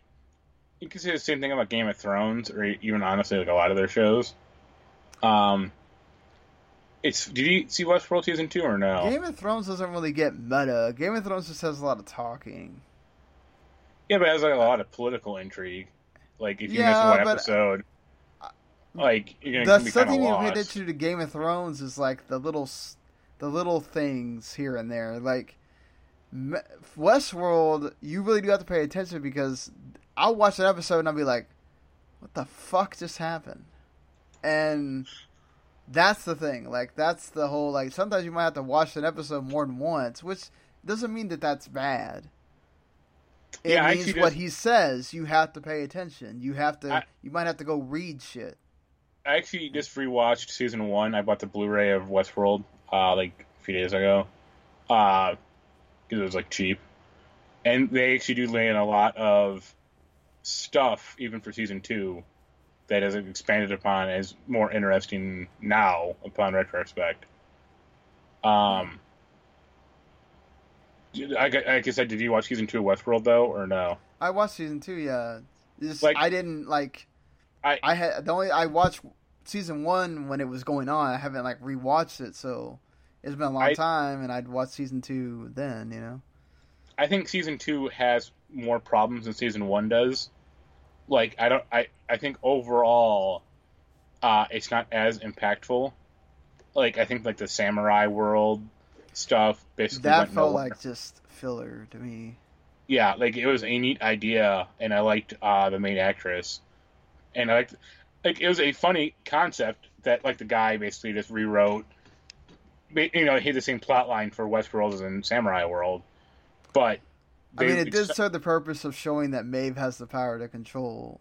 you could say the same thing about Game of Thrones, or even honestly like a lot of their shows. Um, It's did you see Westworld season two or no? Game of Thrones doesn't really get meta. Game of Thrones just has a lot of talking. Yeah, but it has like a lot of political intrigue. Like if you Yeah, miss one but- uh, episode, like you're The gonna be something you pay attention to Game of Thrones is like the little, the little things here and there. Like Westworld, you really do have to pay attention because I'll watch an episode and I'll be like, "What the fuck just happened?" And that's the thing. Like that's the whole. Like sometimes you might have to watch an episode more than once, which doesn't mean that that's bad. It Yeah, means what he says. You have to pay attention. You have to. I- you might have to go read shit. I actually just rewatched season one. I bought the Blu-ray of Westworld uh, like a few days ago because it was like cheap, and they actually do lay in a lot of stuff even for season two that is expanded upon as more interesting now upon retrospect. Um, I guess I did you watch season two of Westworld though or no? I watched season two. Yeah, Just- Like- I didn't like. I- I had the only I watched season one when it was going on. I haven't like rewatched it, so it's been a long I- time, and I'd watched season two then. You know. I think season two has more problems than season one does. Like I don't I, I think overall uh it's not as impactful. Like I think like the samurai world stuff basically That felt nowhere. like just filler to me. yeah, like it was a neat idea and I liked uh the main actress. And I liked like it was a funny concept that like the guy basically just rewrote you know, he had the same plot line for Westworld as in Samurai World. But I mean, they it did serve the purpose of showing that Maeve has the power to control.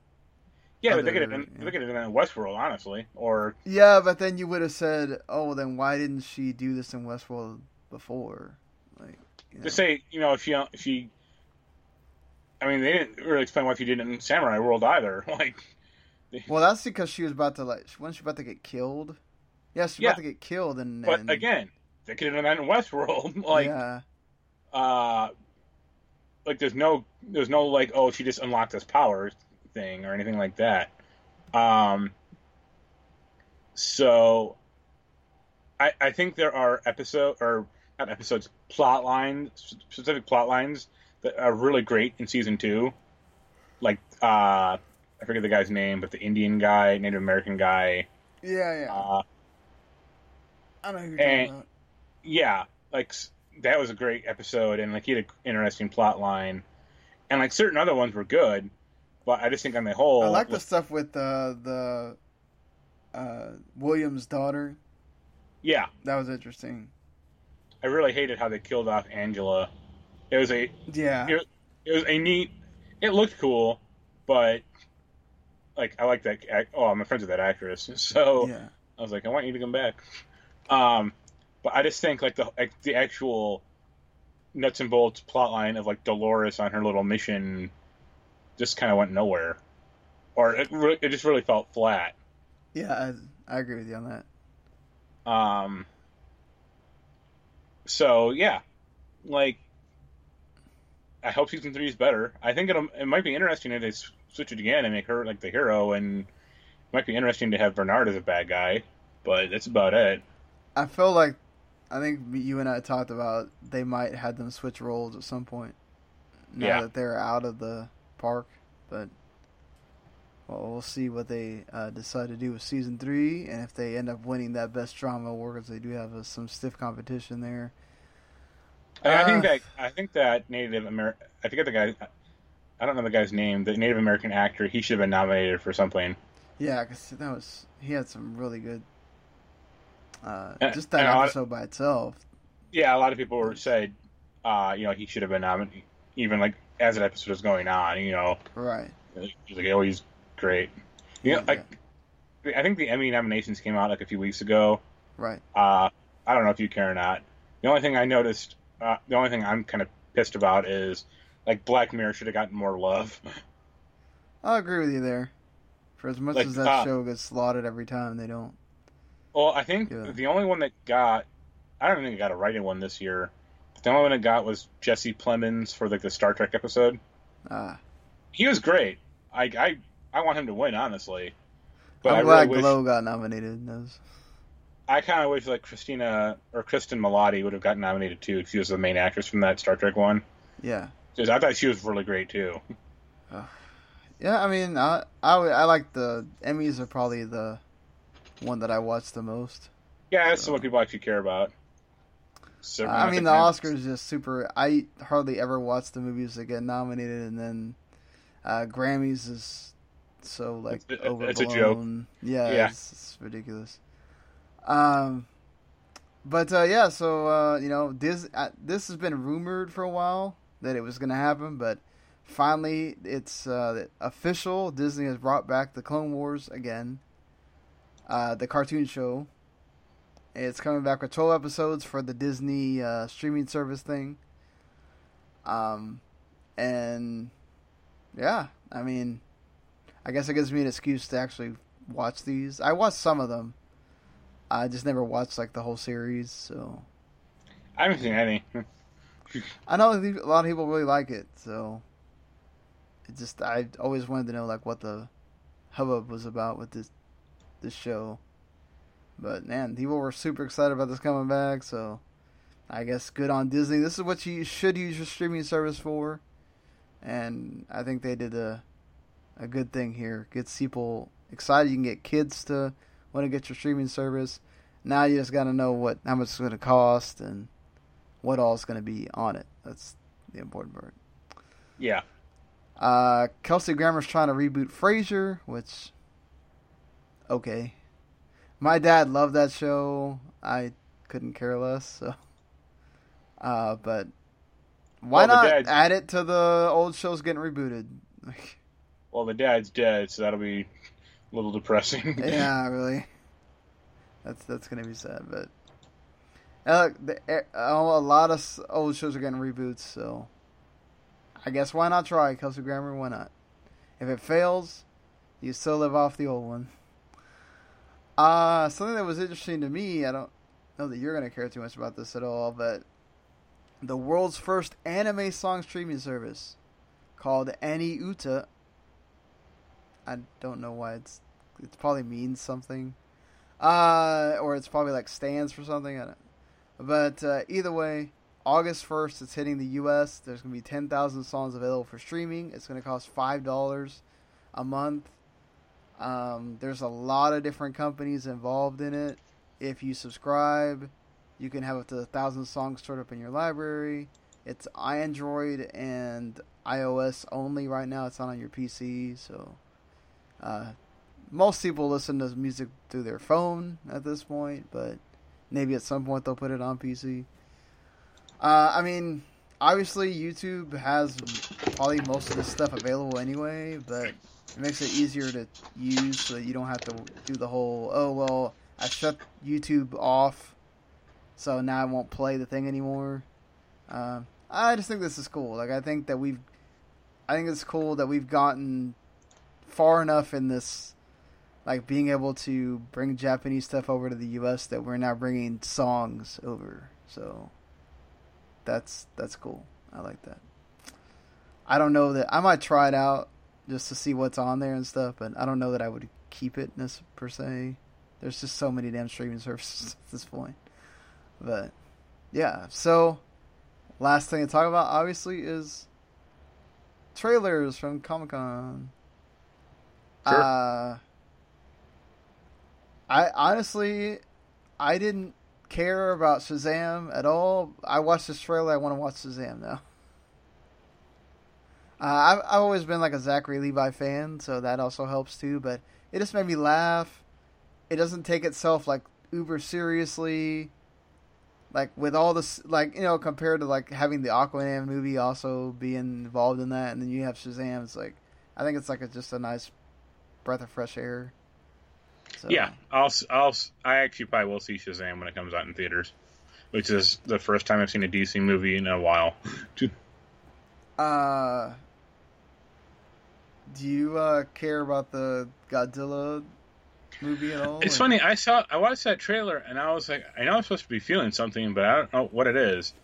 Yeah, but they could have other- done, yeah. they could have done Westworld, honestly. Or Yeah, but then you would have said, "Oh, well, then why didn't she do this in Westworld before?" Like, you know. to say, you know, if she, if she, I mean, they didn't really explain why she did it in Samurai World either. [laughs] Like, Well, that's because she was about to like, wasn't she about to get killed? Yeah, she was Yeah. about to get killed, and, but and again, they could have done that in Westworld. [laughs] like, yeah, uh, like there's no, there's no like, oh, she just unlocked this power thing or anything like that. Um, so, I, I think there are episode or not episodes, plot lines, specific plot lines that are really great in season two. Like, uh, I forget the guy's name, but the Indian guy, Native American guy. yeah, yeah. Uh, I know who you're and- talking about. yeah, like that was a great episode, and like he had an interesting plot line, and like certain other ones were good, but I just think on the whole, I like the stuff with the the uh, Williams' daughter. yeah, That was interesting. I really hated how they killed off Angela. It was a Yeah, It- it was a neat. It looked cool, but like I like that. Oh, I'm friends with that actress, [laughs] so yeah. I was like, I want you to come back. Um, but I just think like the like, the actual nuts and bolts plot line of like Dolores on her little mission just kind of went nowhere, or it re- it just really felt flat. Yeah, I, I agree with you on that. Um, so yeah, like I hope season three is better. I think it'll it might be interesting if they switch it again and make her like the hero, and it might be interesting to have Bernard as a bad guy. But that's about it. I feel like I think you and I talked about they might have them switch roles at some point. Now Yeah. that they're out of the park, but well, we'll see what they uh, decide to do with season three, and if they end up winning that best drama award, because they do have uh, some stiff competition there. I, I think Uh, that I think that Native American. I forget the guy. I don't know the guy's name. The Native American actor. He should have been nominated for something. Yeah, because that was he had some really good. Uh, And- just that episode by itself. Yeah, a lot of people were said, uh, you know, he should have been nominated, even like as an episode was going on. You know, Right. he's like, oh, he's great. You know, Yeah, I think the Emmy nominations came out like a few weeks ago. Right. Uh, I don't know if you care or not. The only thing I noticed, uh, the only thing I'm kind of pissed about is like Black Mirror should have gotten more love. I'll agree with you there. For as much Like, as that uh, show gets slaughtered every time, they don't. Well, I think Yeah. the only one that got, I don't think it got a writing one this year. The only one that got was Jesse Plemons for like the Star Trek episode. Ah, He was great. I I, I want him to win, honestly. But I'm I glad really wish Glow got nominated. Was- I kind of wish like Christina or Cristin Milioti would have gotten nominated too. She was the main actress from that Star Trek one. Yeah. Because I thought she was really great too. Yeah, I mean, I, I I like the Emmys are probably the one that I watch the most. Yeah, that's what people actually care about. So, I mean, the Oscars is just super. I hardly ever watch the movies that get nominated, and then uh, Grammys is so like It's overblown. it's a joke. Yeah, Yeah. It's, it's ridiculous. Um, but uh, yeah, so uh, you know, this uh, this has been rumored for a while that it was going to happen, but finally, it's uh, official. Disney has brought back the Clone Wars again, uh, the cartoon show. It's coming back with 12 episodes for the Disney uh, streaming service thing. Um, and yeah, I mean, I guess it gives me an excuse to actually watch these. I watched some of them. I just never watched like the whole series, so I haven't seen any. I know a lot of people really like it. So it just I always wanted to know like what the hubbub was about with this this show. But man, people were super excited about this coming back. So I guess good on Disney. This is what you should use your streaming service for, and I think they did a a good thing here. Gets people excited. You can get kids to want to get your streaming service. Now you just got to know what how much it's going to cost and what all is going to be on it. That's the important part. Yeah. Uh, Kelsey Grammer's trying to reboot Frasier, which okay. My dad loved that show. I couldn't care less. So, uh, but why Well, not dad- add it to the old shows getting rebooted? [laughs] Well, the dad's dead, so that'll be a little depressing. [laughs] yeah, really. That's that's gonna be sad, but uh, look, the, uh, a lot of old shows are getting reboots, so I guess why not try Kelsey Grammer? Why not? If it fails, you still live off the old one. Uh something that was interesting to me. I don't know that you're gonna care too much about this at all, but the world's first anime song streaming service called Ani Uta. I don't know why it's it probably means something, uh, or it's probably like stands for something. I don't. But uh, either way, August first, it's hitting the U.S. There's gonna be ten thousand songs available for streaming. It's gonna cost five dollars a month. Um, there's a lot of different companies involved in it. If you subscribe, you can have up to a thousand songs stored up in your library. It's Android and iOS only right now. It's not on your PC, so uh, most people listen to music through their phone at this point, but maybe at some point they'll put it on PC. Uh, I mean, obviously YouTube has probably most of this stuff available anyway, but it makes it easier to use so that you don't have to do the whole oh well I shut YouTube off, so now I won't play the thing anymore. Um, I just think this is cool. Like I think that we've, I think it's cool that we've gotten far enough in this, like being able to bring Japanese stuff over to the U.S. that we're now bringing songs over. So that's that's cool. I like that. I don't know that I might try it out just to see what's on there and stuff, but I don't know that I would keep it per se. There's just so many damn streaming [laughs] services at this point. But yeah, so last thing to talk about obviously is trailers from Comic Con. Sure. Uh, I honestly, I didn't care about Shazam at all. I watched this trailer. I want to watch Shazam now. Uh, I've I've always been like a Zachary Levi fan, so that also helps too. But it just made me laugh. It doesn't take itself like uber seriously. Like with all this, like you know, compared to like having the Aquaman movie also being involved in that, and then you have Shazam. It's like I think it's like a, just a nice breath of fresh air. So, Yeah, I'll, I'll, I actually probably will see Shazam when it comes out in theaters, which is the first time I've seen a DC movie in a while. Uh, do you uh, care about the Godzilla movie at all? It's or- funny. I saw, I watched that trailer, and I was like, I know I'm supposed to be feeling something, but I don't know what it is.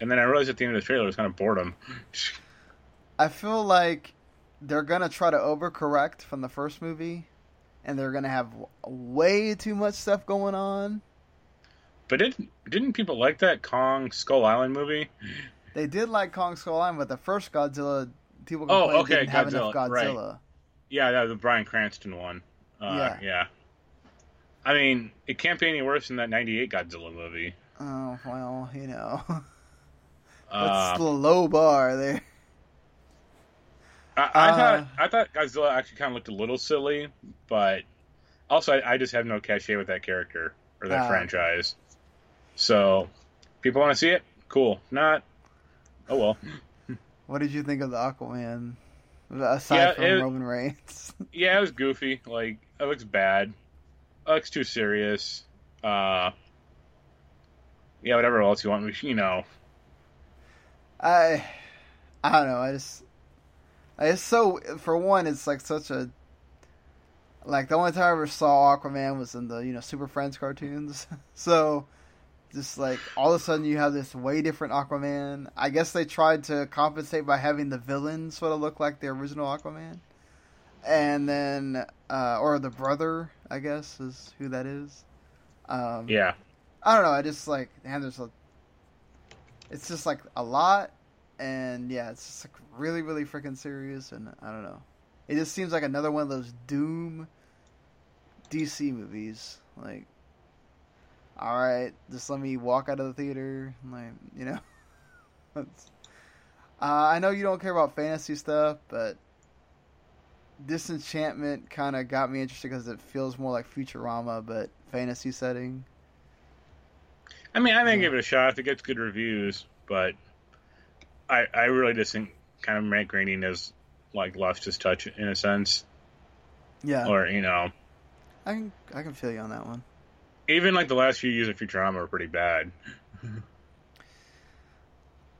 And then I realized at the end of the trailer, it was kind of boredom. I feel like they're gonna try to overcorrect from the first movie, and they're gonna have way too much stuff going on. But didn't didn't people like that Kong Skull Island movie? They did like Kong Skull Island, but the first Godzilla, people Oh, okay, didn't have enough Godzilla, right. Yeah, that was the Bryan Cranston one. Uh, Yeah. yeah. I mean, it can't be any worse than that '98 Godzilla movie. Oh well, you know, [laughs] that's Uh, the low bar there. I, I uh, thought I thought Godzilla actually kind of looked a little silly, but also I, I just have no cachet with that character or that Ah. franchise. So, people want to see it? Cool. Not. Oh well. [laughs] What did you think of the Aquaman? Aside Yeah, from it- Roman Reigns, [laughs] Yeah, it was goofy. Like it looks bad. It looks too serious. Uh. Yeah, whatever else you want, you know. I, I don't know. I just, it's so. For one, it's like such a. Like the only time I ever saw Aquaman was in the you know Super Friends cartoons. [laughs] so, just like all of a sudden you have this way different Aquaman. I guess they tried to compensate by having the villain sort of look like the original Aquaman, and then uh, or the brother, I guess is who that is. Um, Yeah. I don't know. I just like man, there's a. It's just like a lot, and yeah, it's just like really, really freaking serious, and I don't know. It just seems like another one of those Doom DC movies. Like, all right, just let me walk out of the theater, like you know. [laughs] Uh, I know you don't care about fantasy stuff, but Disenchantment kind of got me interested because it feels more like Futurama, but fantasy setting. I mean, I may Yeah. give it a shot if it gets good reviews, but I I really just think kind of Matt Groening is like lost his touch in a sense, Yeah, or you know, I can I can feel you on that one. even like the last few years of Futurama were pretty bad.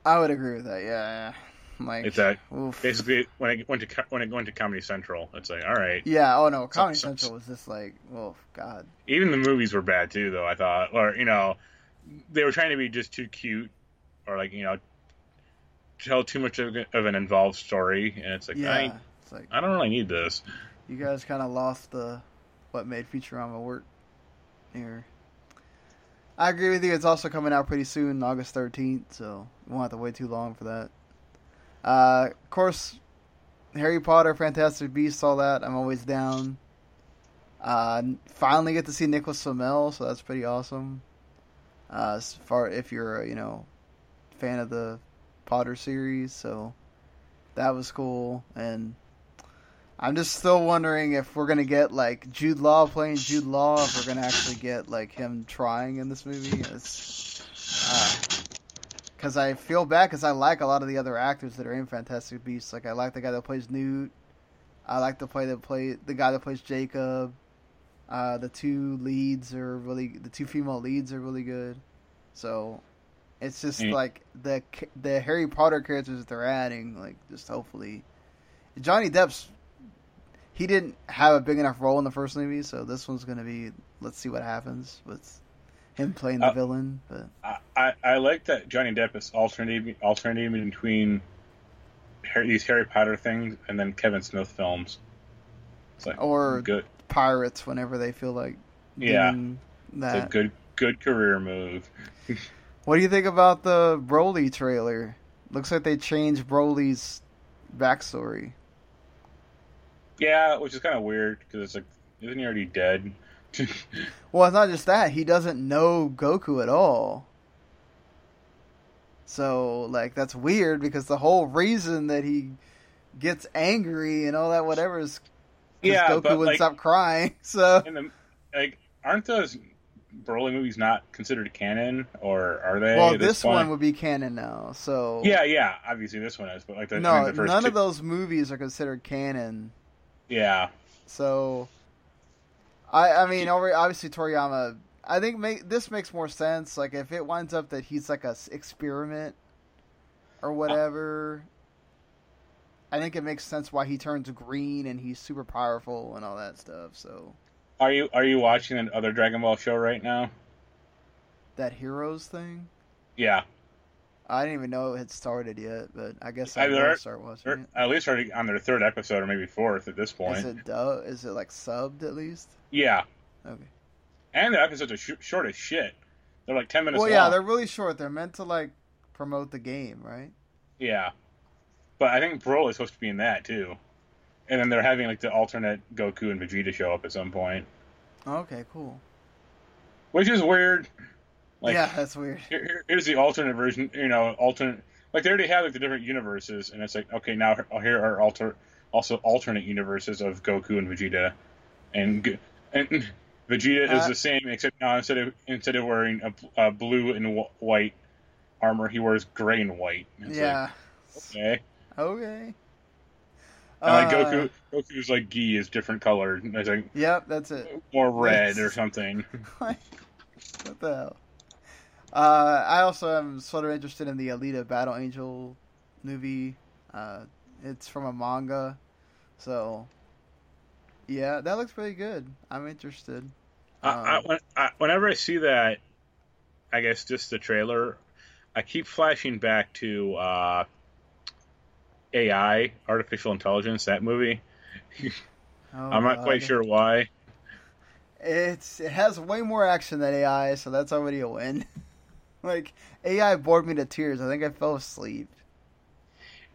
I would agree with that. Yeah, yeah. like It's that oof. basically when it went to when it went to Comedy Central, it's like all right. Yeah. Oh no, Comedy some- Central was just like, oh god. Even the movies were bad too, though. I thought, or you know, they were trying to be just too cute, or like you know, tell too much of, of an involved story, and it's like yeah, I it's like I don't really need this. you guys kind of lost the what made Futurama work here. I agree with you. It's also coming out pretty soon, August thirteenth, so we won't have to wait too long for that. Uh, of course, Harry Potter, Fantastic Beasts, all that. I'm always down. Uh, finally get to see Nicholas Flamel, so that's pretty awesome. Uh, as far if you're a, you know fan of the Potter series, so that was cool. And I'm just still wondering if we're gonna get like Jude Law playing Jude Law, if we're gonna actually get like him trying in this movie. Because I feel bad because I like a lot of the other actors that are in Fantastic Beasts. Like I like the guy that plays Newt. I like the play that play the guy that plays Jacob. Uh, the two leads are really the two female leads are really good. So it's just Mm. like the the Harry Potter characters that they're adding. Like just hopefully, Johnny Depp's he didn't have a big enough role in the first movie, so this one's gonna be let's see what happens with him playing the Uh, villain. But I, I, I like that Johnny Depp is alternating alternating between Harry, these Harry Potter things and then Kevin Smith films. It's like or good, pirates whenever they feel like Yeah. doing it's a that. good good career move. [laughs] What do you think about the Broly trailer? Looks like they changed Broly's backstory. Yeah, which is kind of weird because it's like isn't he already dead? [laughs] Well, it's not just that he doesn't know Goku at all. So, like, that's weird because the whole reason that he gets angry and all that whatever is because yeah, Goku wouldn't like stop crying. [laughs] So, in the like aren't those Broly movies not considered canon or are they? well, at this one would be canon now. So, Yeah, yeah. Obviously, this one is, but like the, I no, the first none two, of those movies are considered canon. Yeah, So, I I mean, obviously Toriyama. I think make, this makes more sense. Like if it winds up that he's like a experiment or whatever, I think it makes sense why he turns green and he's super powerful and all that stuff. So are you are you watching an other Dragon Ball show right now? that heroes thing, Yeah, I didn't even know it had started yet, but I guess I will start watching it. at least already on their third episode or maybe fourth at this point. Is it dub? Is it like subbed at least? Yeah, Okay. and the episodes are sh- short as shit. They're like ten minutes. Well, yeah, they're really short. They're meant to like promote the game, right? Yeah, but I think Broly is supposed to be in that too. And then they're having like the alternate Goku and Vegeta show up at some point, Okay, cool. which is weird. Like, yeah, that's weird. here- here- here's the alternate version. You know, alternate. Like they already have like the different universes, and it's like okay, now here are alter also alternate universes of Goku and Vegeta, and and Vegeta is Uh, the same except now instead of instead of wearing a, a blue and wh- white armor, he wears gray and white. It's yeah. Like, okay. Okay. And like Uh, Goku, Goku's like gi is different colored. It's like Yep, that's it. more red or something. [laughs] what the hell? Uh, I also am sort of interested in the Alita Battle Angel movie. Uh, it's from a manga, so yeah, that looks pretty good. I'm interested. I, I, Um, when, I, whenever I see that, I guess just the trailer, I keep flashing back to uh, AI, artificial intelligence, that movie. [laughs] Oh, I'm not quite sure why. It's it has way more action than AI, so that's already a win. [laughs] like AI bored me to tears. I think I fell asleep.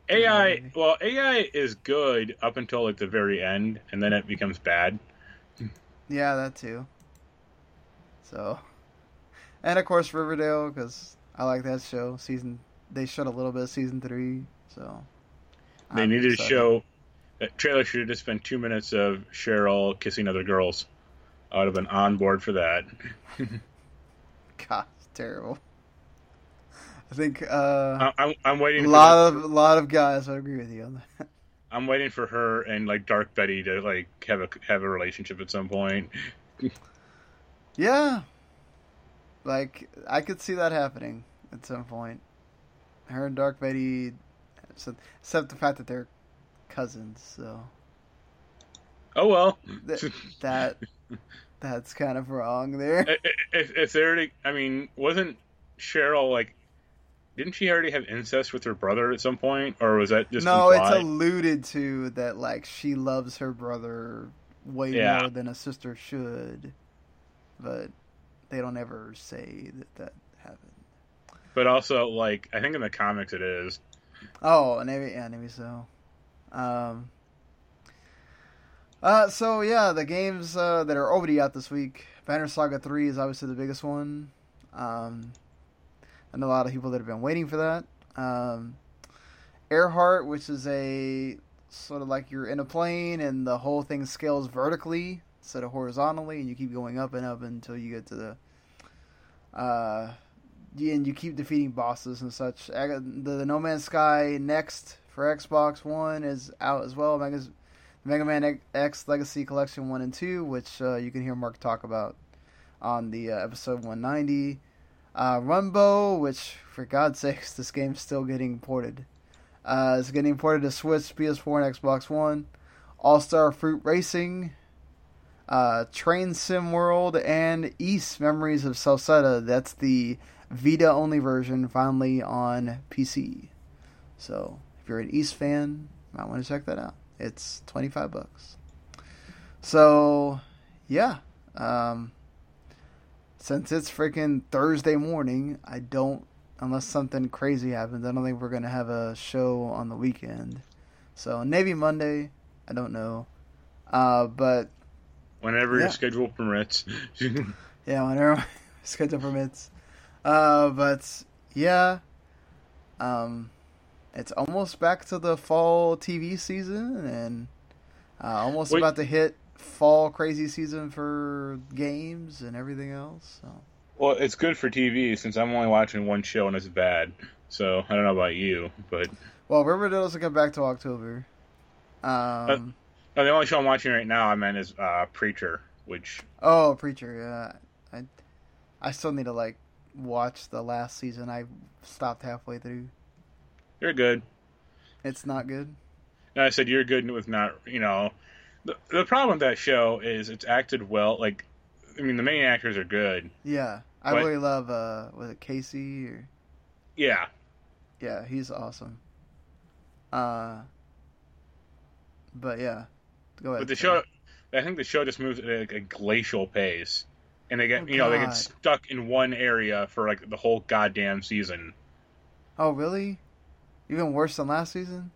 AI, movie. well, AI is good up until like the very end, and then it becomes bad. Yeah, that too. So, and of course Riverdale because I like that show. Season they showed a little bit of season three, so They I'm needed to show that trailer should have just been two minutes of Cheryl kissing other girls. I would have been on board for that. [laughs] God, terrible. I think uh, I, I'm, I'm waiting. a for lot of a lot of guys would agree with you on that. [laughs] I'm waiting for her and like Dark Betty to like have a have a relationship at some point. [laughs] Yeah, like I could see that happening at some point. Her and Dark Betty, except except the fact that they're cousins, so Oh well. Th- that that's kind of wrong there. If, if they already, I mean, wasn't Cheryl like? Didn't she already have incest with her brother at some point, or was that just no, it's alluded to that like she loves her brother way Yeah. more than a sister should, but they don't ever say that that happened. But also, like, I think in the comics it is. Oh, maybe yeah, maybe so. Um. Uh, so yeah, the games uh, that are already out this week. Banner Saga Three is obviously the biggest one. Um, I know a lot of people that have been waiting for that. Um, Airheart, which is a sort of like you're in a plane and the whole thing scales vertically instead of horizontally, and you keep going up and up until you get to the. Uh, and you keep defeating bosses and such. The, the No Man's Sky next for Xbox One is out as well. Mega Man X Legacy Collection One and Two, which uh, you can hear Marc talk about on the uh, episode 190. Uh, Rumbo, which for God's sakes, this game's still getting ported. Uh, it's getting ported to Switch, PS4, and Xbox One. All Star Fruit Racing, uh, Train Sim World, and Ys Memories of Celceta. That's the Vita only version, finally on PC. So if you're an Ys fan, you might want to check that out. It's twenty five bucks. So yeah, um, since it's freaking Thursday morning, I don't unless something crazy happens. I don't think we're gonna have a show on the weekend. So maybe Monday. I don't know. Uh, but Whenever Yeah. your schedule permits. [laughs] yeah, whenever my [laughs] schedule permits. Uh, but yeah, um, it's almost back to the fall TV season, and uh, almost Wait. about to hit fall crazy season for games and everything else. So well, it's good for TV since I'm only watching one show and it's bad. So I don't know about you, but well, Riverdale doesn't come back to October. Um, no, the only show I'm watching right now, I meant, is uh, Preacher, which oh, Preacher, yeah, I, I still need to like watch the last season. I stopped halfway through. you're good. It's not good. I said you're good with not, you know, the the problem with that show is it's acted well. Like, I mean, the main actors are good. Yeah, I What? really love. Uh, was it Casey or? Yeah, Yeah, he's awesome. Uh, but yeah, go ahead. but the show, I think the show just moves at like a glacial pace, and they get Oh, you know they get stuck in one area for like the whole goddamn season. Oh, really? Even worse than last season?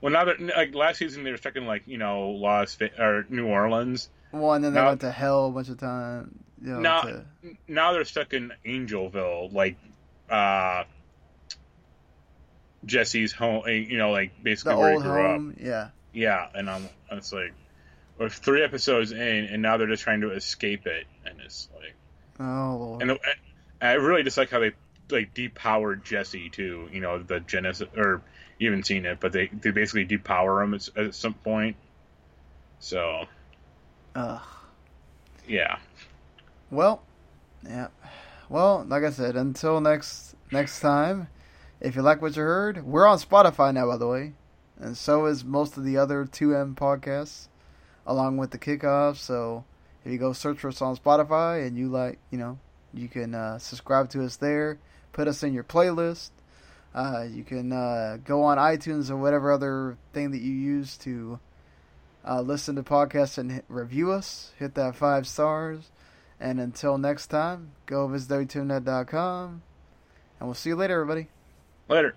Well, now that like last season they were stuck in like you know Las or New Orleans. Well, and then they went to hell a bunch of times. You know, No. to- Now they're stuck in Angelville, like uh Jesse's home. eh, You know, like the basically where he grew up. Yeah. Yeah, and I'm it's like we're three episodes in, and now they're just trying to escape it, and it's like, Oh, Lord. and I really just like how they like depowered Jesse too. You know, the Genesis, or you haven't seen it, but they they basically depower him at, at some point. So Ugh. yeah, Well, yeah. Well, like I said, until next next time, if you like what you heard, we're on Spotify now, by the way, and so is most of the other 2M podcasts, along with the kickoff. So if you go search for us on Spotify and you like, you know, you can uh, subscribe to us there, put us in your playlist. Uh, you can uh, go on iTunes or whatever other thing that you use to uh, listen to podcasts and hit, review us. Hit that five stars. And until next time, go visit WTuneNet.com. And we'll see you later, everybody. later.